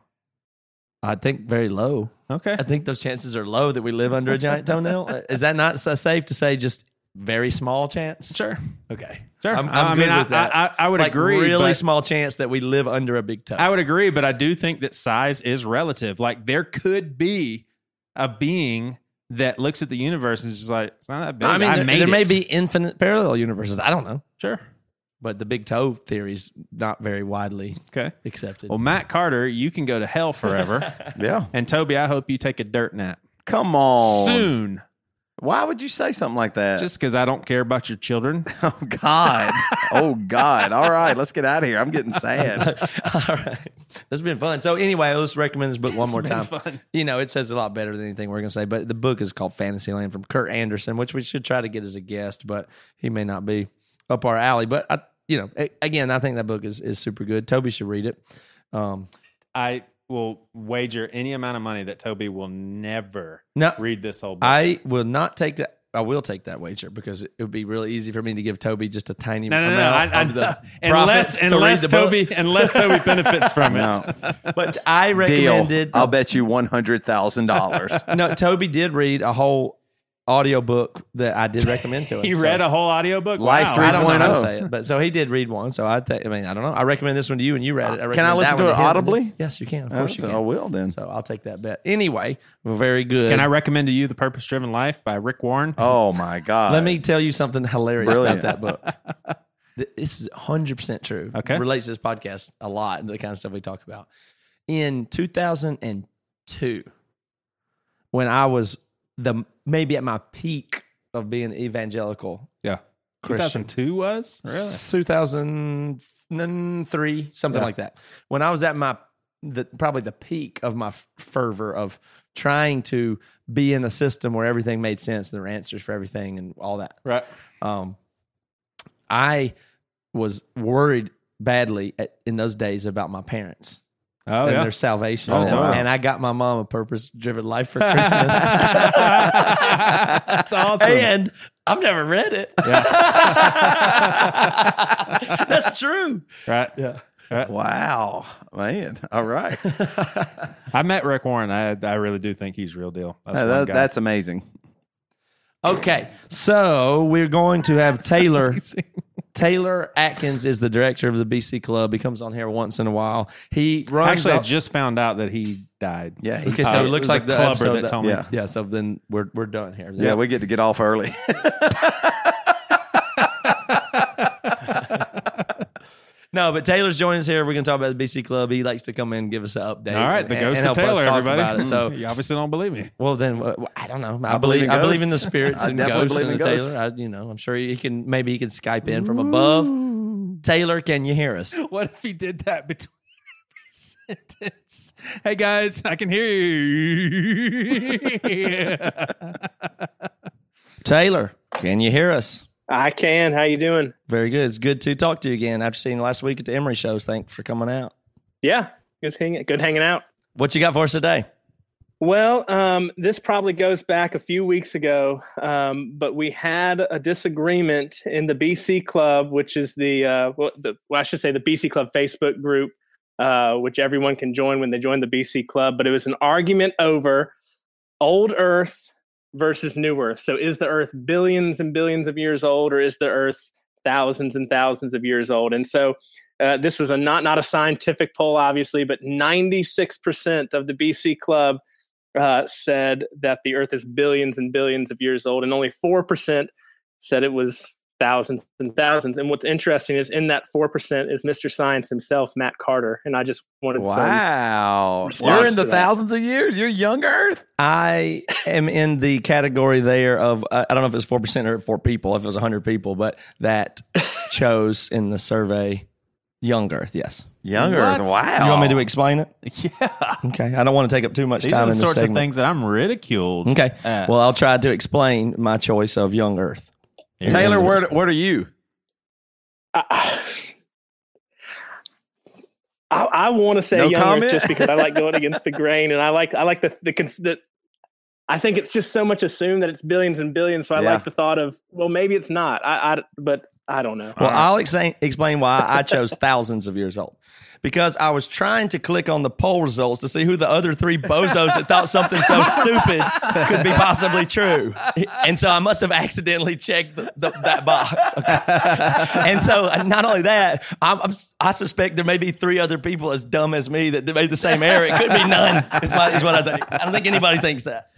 [SPEAKER 1] I think very low.
[SPEAKER 5] Okay.
[SPEAKER 1] I think those chances are low that we live under a giant toenail. *laughs* Is that not so safe to say? Just very small chance.
[SPEAKER 5] Sure.
[SPEAKER 1] Okay,
[SPEAKER 5] Sure.
[SPEAKER 1] I'm, I'm
[SPEAKER 5] I mean, I. I, I, I would
[SPEAKER 1] like
[SPEAKER 5] agree.
[SPEAKER 1] Really small chance that we live under a big toe.
[SPEAKER 5] I would agree, but I do think that size is relative. Like there could be a being that looks at the universe and is just like, it's not that big.
[SPEAKER 1] I mean, there,
[SPEAKER 5] made
[SPEAKER 1] there may be infinite parallel universes. I don't know,
[SPEAKER 5] sure.
[SPEAKER 1] But the big toe theory is not very widely
[SPEAKER 5] Okay.
[SPEAKER 1] accepted.
[SPEAKER 5] Well, Matt Carter, you can go to hell forever. *laughs*
[SPEAKER 4] yeah.
[SPEAKER 5] and Toby, I hope you take a dirt nap
[SPEAKER 4] Come on.
[SPEAKER 5] soon.
[SPEAKER 2] Why would you say something like that?
[SPEAKER 5] Just because I don't care about your children. *laughs*
[SPEAKER 2] oh God, oh God. All right, let's get out of here. I'm getting sad. *laughs*
[SPEAKER 1] All right. This has been fun. So anyway, let's recommend this book one more
[SPEAKER 5] been
[SPEAKER 1] time.
[SPEAKER 5] fun.
[SPEAKER 1] You know, it says a lot better than anything we're going to say, but the book is called Fantasyland from Kurt Andersen, which we should try to get as a guest, but he may not be up our alley. But I, you know, a- again, I think that book is, is super good. Toby should read it. Um,
[SPEAKER 5] I will wager any amount of money that Toby will never
[SPEAKER 1] no,
[SPEAKER 5] read this whole book.
[SPEAKER 1] I will not take that. I will take that wager because it would be really easy for me to give Toby just a tiny
[SPEAKER 5] no, no, no.
[SPEAKER 1] amount
[SPEAKER 5] I, I,
[SPEAKER 1] of the *laughs*
[SPEAKER 5] unless
[SPEAKER 1] profits to read
[SPEAKER 5] unless
[SPEAKER 1] the book.
[SPEAKER 5] Toby unless Toby benefits from *laughs* it.
[SPEAKER 2] No.
[SPEAKER 1] But I
[SPEAKER 2] Deal.
[SPEAKER 1] recommended.
[SPEAKER 2] I'll bet you one hundred thousand dollars. *laughs*
[SPEAKER 1] no, Toby did read a whole audio book that I did recommend to *laughs* him.
[SPEAKER 5] He
[SPEAKER 1] So-
[SPEAKER 5] read a whole audiobook.
[SPEAKER 2] Life
[SPEAKER 5] wow.
[SPEAKER 1] I don't know how to
[SPEAKER 2] 3.0.
[SPEAKER 1] say it, but so he did read one. So I, th- I mean, I don't know. I recommend this one to you, and you read it. I
[SPEAKER 2] Can I listen to it
[SPEAKER 1] him.
[SPEAKER 2] audibly?
[SPEAKER 1] Yes, you can. Of oh, course, you can.
[SPEAKER 2] I will then.
[SPEAKER 1] So I'll take that bet. Anyway, very good.
[SPEAKER 5] Can I recommend to you The Purpose Driven Life by Rick Warren?
[SPEAKER 2] Oh my *laughs* God.
[SPEAKER 1] Let me tell you something hilarious
[SPEAKER 2] Brilliant.
[SPEAKER 1] about that book. *laughs* This is 100% true.
[SPEAKER 5] Okay.
[SPEAKER 1] It relates to this podcast a lot and the kind of stuff we talk about. In 2002, when I was the maybe at my peak of being evangelical
[SPEAKER 5] Yeah.
[SPEAKER 1] Christian.
[SPEAKER 5] 2002 was? Really?
[SPEAKER 1] 2003, something
[SPEAKER 5] Yeah.
[SPEAKER 1] like that. When I was at my the probably the peak of my fervor of trying to be in a system where everything made sense, there were answers for everything and all that.
[SPEAKER 5] Right.
[SPEAKER 1] Um, I was worried badly at, in those days about my parents
[SPEAKER 5] Oh,
[SPEAKER 1] and
[SPEAKER 5] yeah.
[SPEAKER 1] their salvation.
[SPEAKER 2] Oh,
[SPEAKER 1] and,
[SPEAKER 2] wow.
[SPEAKER 1] and I got my mom a purpose driven life for *laughs* Christmas.
[SPEAKER 5] That's awesome.
[SPEAKER 1] and I've never read it. *laughs* That's true.
[SPEAKER 5] right.
[SPEAKER 1] Yeah.
[SPEAKER 2] Wow, man. All right. *laughs*
[SPEAKER 5] I met Rick Warren. I I really do think he's real deal. That's one
[SPEAKER 2] that- that's amazing.
[SPEAKER 1] Okay, so we're going to have Taylor. Taylor Atkins is the director of the BC Club. He comes on here once in a while. He runs.
[SPEAKER 5] Actually, I just found out that he died.
[SPEAKER 2] Yeah. he- *laughs*
[SPEAKER 1] okay, so
[SPEAKER 5] Uh,
[SPEAKER 1] it looks
[SPEAKER 5] was
[SPEAKER 1] like the
[SPEAKER 5] clubber
[SPEAKER 1] episode
[SPEAKER 5] that told me.
[SPEAKER 2] Yeah.
[SPEAKER 1] Yeah, so then we're we're done here.
[SPEAKER 2] yeah, we get to get off early. *laughs*
[SPEAKER 1] No, but Taylor's joining us here. We're going to talk about the BC Club. He likes to come in and give us an update.
[SPEAKER 5] All right, the
[SPEAKER 1] and-
[SPEAKER 5] ghost
[SPEAKER 1] and
[SPEAKER 5] of Taylor, everybody.
[SPEAKER 1] about it. So, *laughs*
[SPEAKER 5] you obviously don't believe me.
[SPEAKER 1] well, then uh, I don't know. I,
[SPEAKER 2] I
[SPEAKER 1] believe
[SPEAKER 2] believe in
[SPEAKER 1] I believe in the spirits *laughs* and ghosts
[SPEAKER 2] believe
[SPEAKER 1] and
[SPEAKER 2] in
[SPEAKER 1] the
[SPEAKER 2] ghosts.
[SPEAKER 1] Taylor. I, you know, I'm sure he can. Maybe he can Skype in from above. Taylor, can you hear us? *laughs*
[SPEAKER 5] What if he did that between every sentence? Hey guys, I can hear you.
[SPEAKER 1] Taylor, can you hear us?
[SPEAKER 8] I can. How you doing?
[SPEAKER 1] Very good. It's good to talk to you again after seeing you last week at the Emery shows. Thanks for coming out.
[SPEAKER 8] Yeah, good hanging. Good hanging out.
[SPEAKER 1] What you got for us today?
[SPEAKER 8] Well, um, this probably goes back a few weeks ago, um, but we had a disagreement in the BC Club, which is the, uh, well, the well, I should say the BC Club Facebook group, uh, which everyone can join when they join the BC Club. But it was an argument over old Earth versus new Earth. So, is the Earth billions and billions of years old, or is the Earth thousands and thousands of years old? And so, uh, this was a not not a scientific poll, obviously, but ninety six percent of the BC Club uh, said that the Earth is billions and billions of years old, and only 4% said it was thousands and thousands. And what's interesting is in that 4% is Mr. Science himself, Matt Carter. And I just wanted some.
[SPEAKER 2] wow. You're in the thousands of years. You're young Earth.
[SPEAKER 1] I am in the category there of uh, I don't know if it's four percent or four people, if it was hundred people, but that *laughs* chose in the survey young Earth. Yes.
[SPEAKER 2] Young Earth. Wow.
[SPEAKER 1] You want me to explain it? *laughs*
[SPEAKER 5] yeah.
[SPEAKER 1] Okay. I don't want to take up too much
[SPEAKER 5] These
[SPEAKER 1] time
[SPEAKER 5] are the
[SPEAKER 1] in this
[SPEAKER 5] sorts of things that I'm ridiculed.
[SPEAKER 1] Okay.
[SPEAKER 5] at.
[SPEAKER 1] Well, I'll try to explain my choice of young Earth.
[SPEAKER 2] Taylor, where what are you?
[SPEAKER 8] I, I, I want to say
[SPEAKER 2] No
[SPEAKER 8] young
[SPEAKER 2] comment?
[SPEAKER 8] just because I like going against the *laughs* grain, and I like I like the the, cons- the I think it's just so much assumed that it's billions and billions. So I
[SPEAKER 2] Yeah.
[SPEAKER 8] like the thought of well, maybe it's not. I, I but I don't know.
[SPEAKER 1] Well, I'll explain, explain why I chose thousands of years old. Because I was trying to click on the poll results to see who the other three bozos that thought something so *laughs* stupid could be possibly true. And so I must have accidentally checked the, the, that box. Okay. And so uh, not only that, I'm, I'm, I suspect there may be three other people as dumb as me that made the same error. It could be none, is, my, is what I think. I don't think anybody thinks that.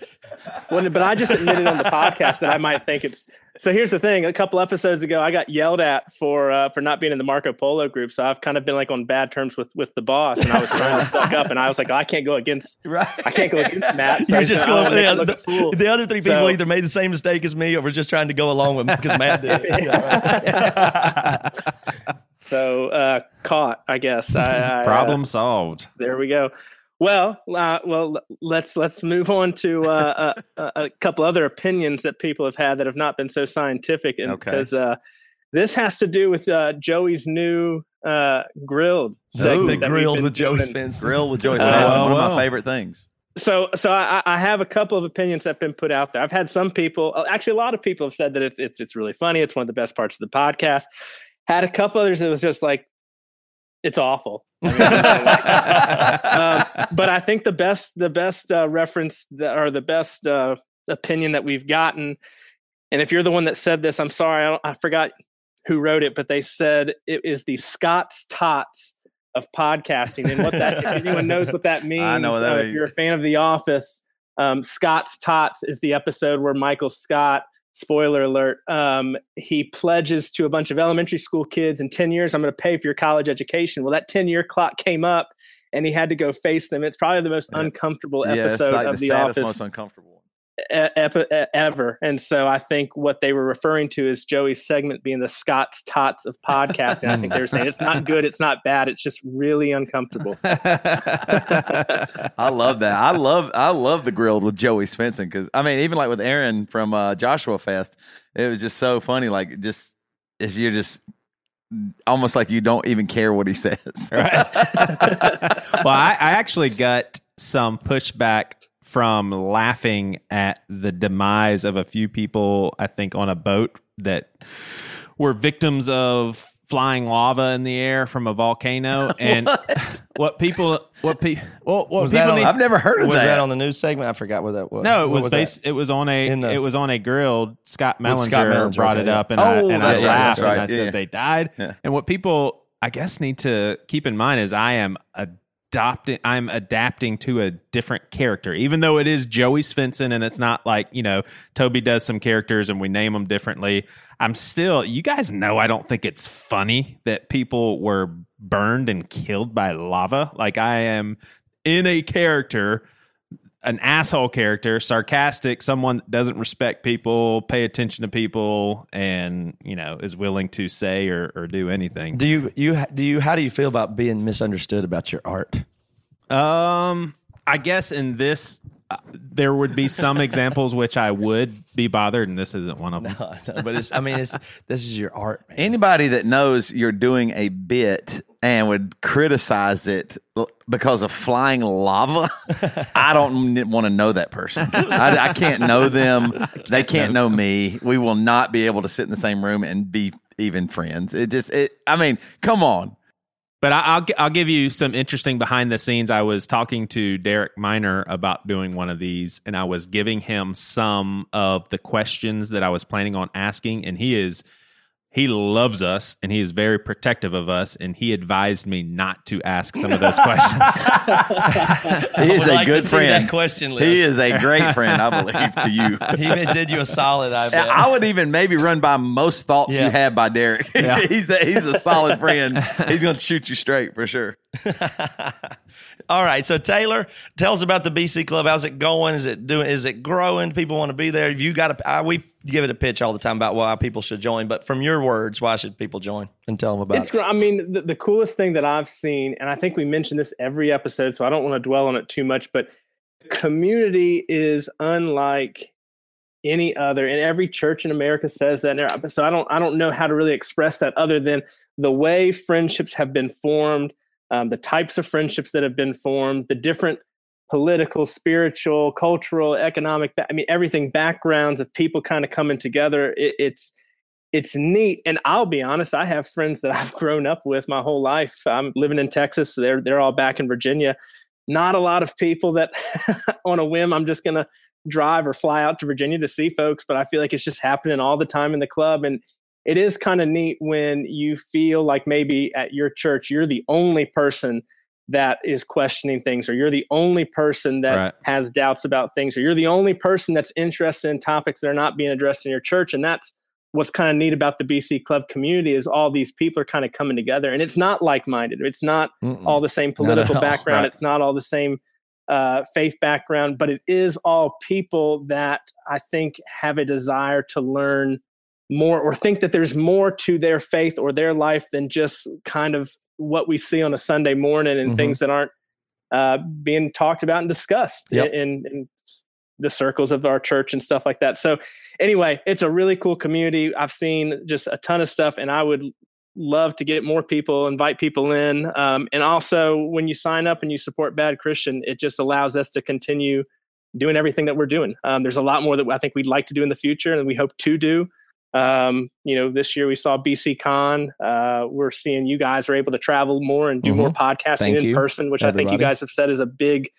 [SPEAKER 8] Well, but I just admitted on the podcast that I might think it's so here's the thing: a couple episodes ago, I got yelled at for uh, for not being in the Marco Polo group. So I've kind of been like on bad terms with with the boss, and I was trying to suck up, and I was like, oh, I can't go against, *laughs*
[SPEAKER 2] Right.
[SPEAKER 8] I can't go against Matt. So
[SPEAKER 1] You're just going.
[SPEAKER 8] wanna
[SPEAKER 1] The,
[SPEAKER 8] him look a fool.
[SPEAKER 1] the, the other three people
[SPEAKER 8] So-
[SPEAKER 1] either made the same mistake as me, or were just trying to go along with because Matt did. *laughs* *laughs*
[SPEAKER 8] So uh, caught, I guess. I, I, uh,
[SPEAKER 5] Problem solved.
[SPEAKER 8] there we go. Well, uh, well, let's let's move on to uh, a, *laughs* a, a couple other opinions that people have had that have not been so scientific, and
[SPEAKER 2] Okay.
[SPEAKER 8] because uh, this has to do with uh, Joey's new uh, grilled segment we've
[SPEAKER 1] grilled with Joey. Spence.
[SPEAKER 2] Grill with *laughs* Joey
[SPEAKER 8] Uh,
[SPEAKER 2] Svendsen,
[SPEAKER 5] well,
[SPEAKER 2] one of my favorite things.
[SPEAKER 8] So, so I, I have a couple of opinions that have been put out there. I've had some people, uh, actually, a lot of people have said that it's it's it's really funny. It's one of the best parts of the podcast. Had a couple others that was just like, it's awful. I *laughs* mean, um, but I think the best the best uh, reference that, or the best uh, opinion that we've gotten, and if you're the one that said this, I'm sorry, I, don't, I forgot who wrote it, but they said it is the Scott's Tots of podcasting, and what that if anyone knows what that means. *laughs*
[SPEAKER 2] I know what that
[SPEAKER 8] uh, If you're a fan of The Office, um, Scott's Tots is the episode where Michael Scott. Spoiler alert. Um, he pledges to a bunch of elementary school kids in 10 years, I'm going to pay for your college education. Well, that 10 year clock came up and he had to go face them. It's probably the most
[SPEAKER 2] Yeah.
[SPEAKER 8] uncomfortable
[SPEAKER 2] yeah,
[SPEAKER 8] episode
[SPEAKER 2] like
[SPEAKER 8] of
[SPEAKER 2] the
[SPEAKER 8] The
[SPEAKER 2] saddest,
[SPEAKER 8] Office
[SPEAKER 2] most uncomfortable.
[SPEAKER 8] Epi- ever. And so I think what they were referring to is Joey's segment being the Scott's Tots of podcasting. I think they were saying it's not good, it's not bad, it's just really uncomfortable. *laughs*
[SPEAKER 2] I love that. I love I love the grilled with Joey Svendsen because I mean even like with Aaron from uh, Joshua Fest, it was just so funny. Like just is you're just almost like you don't even care what he says.
[SPEAKER 5] Right. *laughs* well, I, I actually got some pushback from laughing at the demise of a few people, I think, on a boat that were victims of flying lava in the air from a volcano. *laughs* And what people, what people, what, what
[SPEAKER 1] Was that
[SPEAKER 5] people
[SPEAKER 1] on-
[SPEAKER 5] need,
[SPEAKER 2] I've never heard of
[SPEAKER 1] Was
[SPEAKER 2] that.
[SPEAKER 1] that on the news segment? I forgot what that was.
[SPEAKER 5] no, it
[SPEAKER 1] What
[SPEAKER 5] was,
[SPEAKER 1] that?
[SPEAKER 5] based. It was on a.
[SPEAKER 1] In the-
[SPEAKER 5] it was on a grill. Scott Mellinger,
[SPEAKER 1] Scott Mellinger,
[SPEAKER 5] brought it up, and
[SPEAKER 2] Oh,
[SPEAKER 5] I and I
[SPEAKER 2] right,
[SPEAKER 5] laughed
[SPEAKER 2] that's
[SPEAKER 5] and I said
[SPEAKER 2] yeah.
[SPEAKER 5] they died.
[SPEAKER 2] Yeah.
[SPEAKER 5] And what people, I guess, need to keep in mind is I am adopting. I'm adapting to a different character, even though it is Joey Svendsen, and it's not like you know Toby does some characters and we name them differently. I'm still. You guys know I don't think it's funny that people were burned and killed by lava. Like I am in a character an asshole character, sarcastic, someone that doesn't respect people, pay attention to people, and you know is willing to say or, or do anything.
[SPEAKER 1] Do you you do you how do you feel about being misunderstood about your art?
[SPEAKER 5] Um, I guess in this, uh, there would be some examples which I would be bothered, and this isn't one of them.
[SPEAKER 1] No, no, but it's I mean it's this is your art, man.
[SPEAKER 2] Anybody that knows you're doing a bit and would criticize it because of flying lava, *laughs* I don't want to know that person. I, I can't know them. They can't know me. We will not be able to sit in the same room and be even friends. It just, it. I mean, come on.
[SPEAKER 5] But I, I'll I'll give you some interesting behind the scenes. I was talking to Derek Miner about doing one of these, and I was giving him some of the questions that I was planning on asking, and he is he loves us and he is very protective of us, and he advised me not to ask some of those questions. *laughs*
[SPEAKER 2] He is a
[SPEAKER 1] like
[SPEAKER 2] good friend.
[SPEAKER 1] that question list.
[SPEAKER 2] He is a great friend, I *laughs* believe, to you.
[SPEAKER 1] He did you a solid. I bet.
[SPEAKER 2] I would even maybe run by most thoughts
[SPEAKER 1] Yeah.
[SPEAKER 2] you have by Derek. *laughs* yeah. he's the, he's a solid friend. He's going to shoot you straight for sure.
[SPEAKER 1] All right, so Taylor, tell us about the BC Club. How's it going? Is it doing? Is it growing? People want to be there. You got to. We give it a pitch all the time about why people should join, but from your words, why should people join? And tell them about
[SPEAKER 8] It's,
[SPEAKER 1] it.
[SPEAKER 8] I mean, the, the coolest thing that I've seen, and I think we mention this every episode, so I don't want to dwell on it too much, but community is unlike any other, and every church in America says that. and So I don't, I don't know how to really express that other than the way friendships have been formed, um, the types of friendships that have been formed, the different political, spiritual, cultural, economic, I mean, everything backgrounds of people kind of coming together. It, it's it's neat. And I'll be honest, I have friends that *laughs* I've grown up with my whole life. I'm living in Texas. So they're they're all back in Virginia. Not a lot of people that *laughs* on a whim I'm just gonna drive or fly out to Virginia to see folks, but I feel like it's just happening all the time in the club. And it is kind of neat when you feel like maybe at your church you're the only person that is questioning things, or you're the only person that
[SPEAKER 5] Right.
[SPEAKER 8] has doubts about things, or you're the only person that's interested in topics that are not being addressed in your church. And that's what's kind of neat about the BC Club community is all these people are kind of coming together, and it's not like minded. It's not
[SPEAKER 1] Mm-mm.
[SPEAKER 8] all the same political background.
[SPEAKER 4] Right.
[SPEAKER 8] It's not all the same uh, faith background, but it is all people that I think have a desire to learn more or think that there's more to their faith or their life than just kind of what we see on a Sunday morning and
[SPEAKER 1] Mhm.
[SPEAKER 8] things that aren't uh, being talked about and discussed
[SPEAKER 1] Yep.
[SPEAKER 8] in, in the circles of our church and stuff like that. So, anyway, it's a really cool community. I've seen just a ton of stuff, and I would love to get more people, invite people in. Um, and also, when you sign up and you support Bad Christian, it just allows us to continue doing everything that we're doing. Um, there's a lot more that I think we'd like to do in the future, and we hope to do. Um, you know, this year we saw BC Con. Uh, we're seeing you guys are able to travel more and do more podcasting
[SPEAKER 1] Mm-hmm. Thank
[SPEAKER 8] in
[SPEAKER 1] you,
[SPEAKER 8] person, which I think you guys have said is a big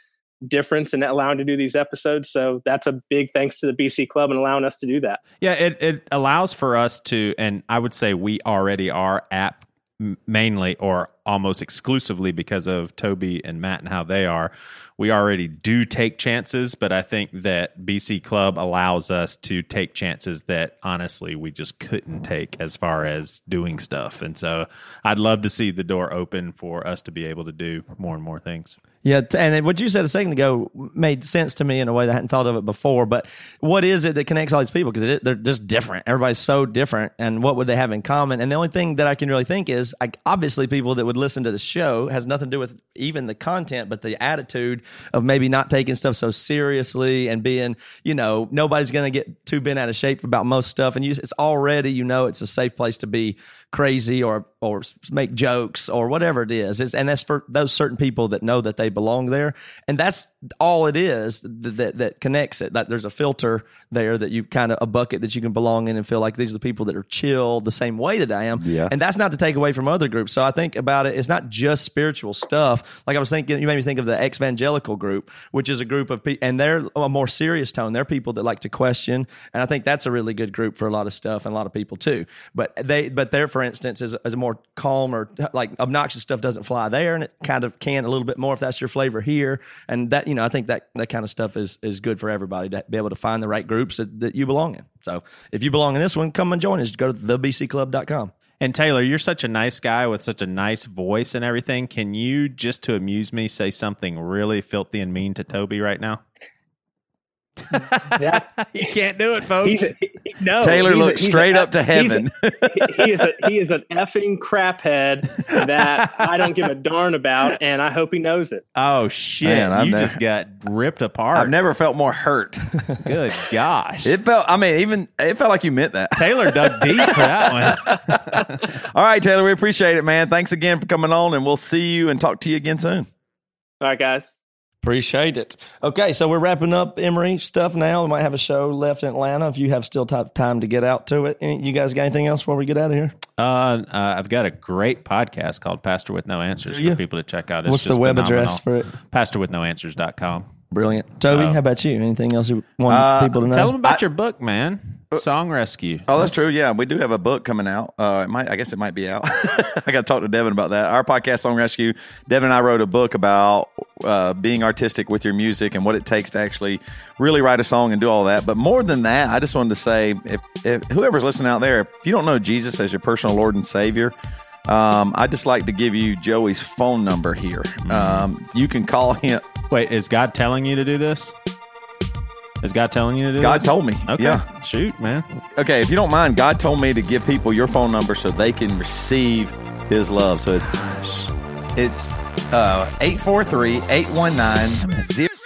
[SPEAKER 8] difference in allowing to do these episodes. So that's a big thanks to the BC Club and allowing us to do that.
[SPEAKER 5] Yeah, it, it allows for us to, and I would say we already are m- mainly or almost exclusively because of Toby and Matt and how they are. We already do take chances, but I think that BC Club allows us to take chances that honestly we just couldn't take as far as doing stuff. And so I'd love to see the door open for us to be able to do more and more things.
[SPEAKER 1] Yeah, and what you said a second ago made sense to me in a way that I hadn't thought of it before. But what is it that connects all these people? Because they're just different. Everybody's so different, and what would they have in common? And the only thing that I can really think is, like, obviously, people that would listen to the show has nothing to do with even the content, but the attitude of maybe not taking stuff so seriously and being, you know, nobody's going to get too bent out of shape about most stuff, and you, it's already, you know, it's a safe place to be crazy or or make jokes or whatever it is. It's, and that's for those certain people that know that they belong there, and that's all it is that that, that connects it. That there's a filter there that you kind of a bucket that you can belong in and feel like these are the people that are chill the same way that I am.
[SPEAKER 4] Yeah.
[SPEAKER 1] and that's not to take away from other groups. So I think about it. It's not just spiritual stuff. Like I was thinking, you made me think of the ex-evangelical group, which is a group of people, and they're a more serious tone. They're people that like to question, and I think that's a really good group for a lot of stuff and a lot of people too. But they, but there, for instance, is, is a more calm or like obnoxious stuff doesn't fly there, and it kind of can a little bit more if that's your flavor here. And that, you know, I think that that kind of stuff is is good for everybody to be able to find the right groups that, that you belong in. So if you belong in this one, come and join us. Go to thebcclub.com.
[SPEAKER 5] And Taylor, you're such a nice guy with such a nice voice and everything. Can you, just to amuse me, say something really filthy and mean to Toby right now?
[SPEAKER 8] That, *laughs*
[SPEAKER 5] you can't do it, folks.
[SPEAKER 8] he's a, he- no,
[SPEAKER 4] Taylor
[SPEAKER 8] he's a-
[SPEAKER 4] looks
[SPEAKER 8] a-
[SPEAKER 4] straight up to
[SPEAKER 8] he's a-
[SPEAKER 4] heaven.
[SPEAKER 8] he is a he is an effing craphead that I don't give a darn about, and I hope he knows it.
[SPEAKER 5] oh shit!
[SPEAKER 4] Man, I've
[SPEAKER 5] you
[SPEAKER 4] never-
[SPEAKER 5] just got ripped apart.
[SPEAKER 4] I've never felt more hurt.
[SPEAKER 5] Good *laughs* gosh!
[SPEAKER 4] It felt. I mean, even it felt like you meant that.
[SPEAKER 5] Taylor dug deep for that one. *laughs*
[SPEAKER 4] All right, Taylor, we appreciate it, man. Thanks again for coming on, and we'll see you and talk to you again soon.
[SPEAKER 8] All right, guys.
[SPEAKER 1] Appreciate it. Okay, so we're wrapping up Emery stuff now. We might have a show left in Atlanta if you have still ti- time to get out to it. Any- You guys got anything else before we get out of here?
[SPEAKER 5] Uh, uh, I've got a great podcast called Pastor with No Answers for people to check out. It's
[SPEAKER 1] What's the web
[SPEAKER 5] phenomenal.
[SPEAKER 1] address for it?
[SPEAKER 5] PastorWithNoAnswers.com.
[SPEAKER 1] Brilliant. Toby,
[SPEAKER 5] Uh,
[SPEAKER 1] how about you? Anything else you want
[SPEAKER 4] Uh,
[SPEAKER 1] people to know?
[SPEAKER 5] Tell them about your book, man. Song Rescue.
[SPEAKER 4] Oh, that's true. Yeah, we do have a book coming out. Uh, it might. I guess it might be out. *laughs* I got to talk to Devin about that. Our podcast, Song Rescue. Devin and I wrote a book about uh, being artistic with your music and what it takes to actually really write a song and do all that. But more than that, I just wanted to say, if, if whoever's listening out there, if you don't know Jesus as your personal Lord and Savior. Um, I'd just like to give you Joey's phone number here. Um, you can call him.
[SPEAKER 5] Wait, is God telling you to do this? Is God telling you to do
[SPEAKER 4] God
[SPEAKER 5] this?
[SPEAKER 4] told me.
[SPEAKER 5] Okay.
[SPEAKER 4] Yeah.
[SPEAKER 5] Shoot, man.
[SPEAKER 4] Okay, if you don't mind, God told me to give people your phone number so they can receive His love. So it's it's uh 843 819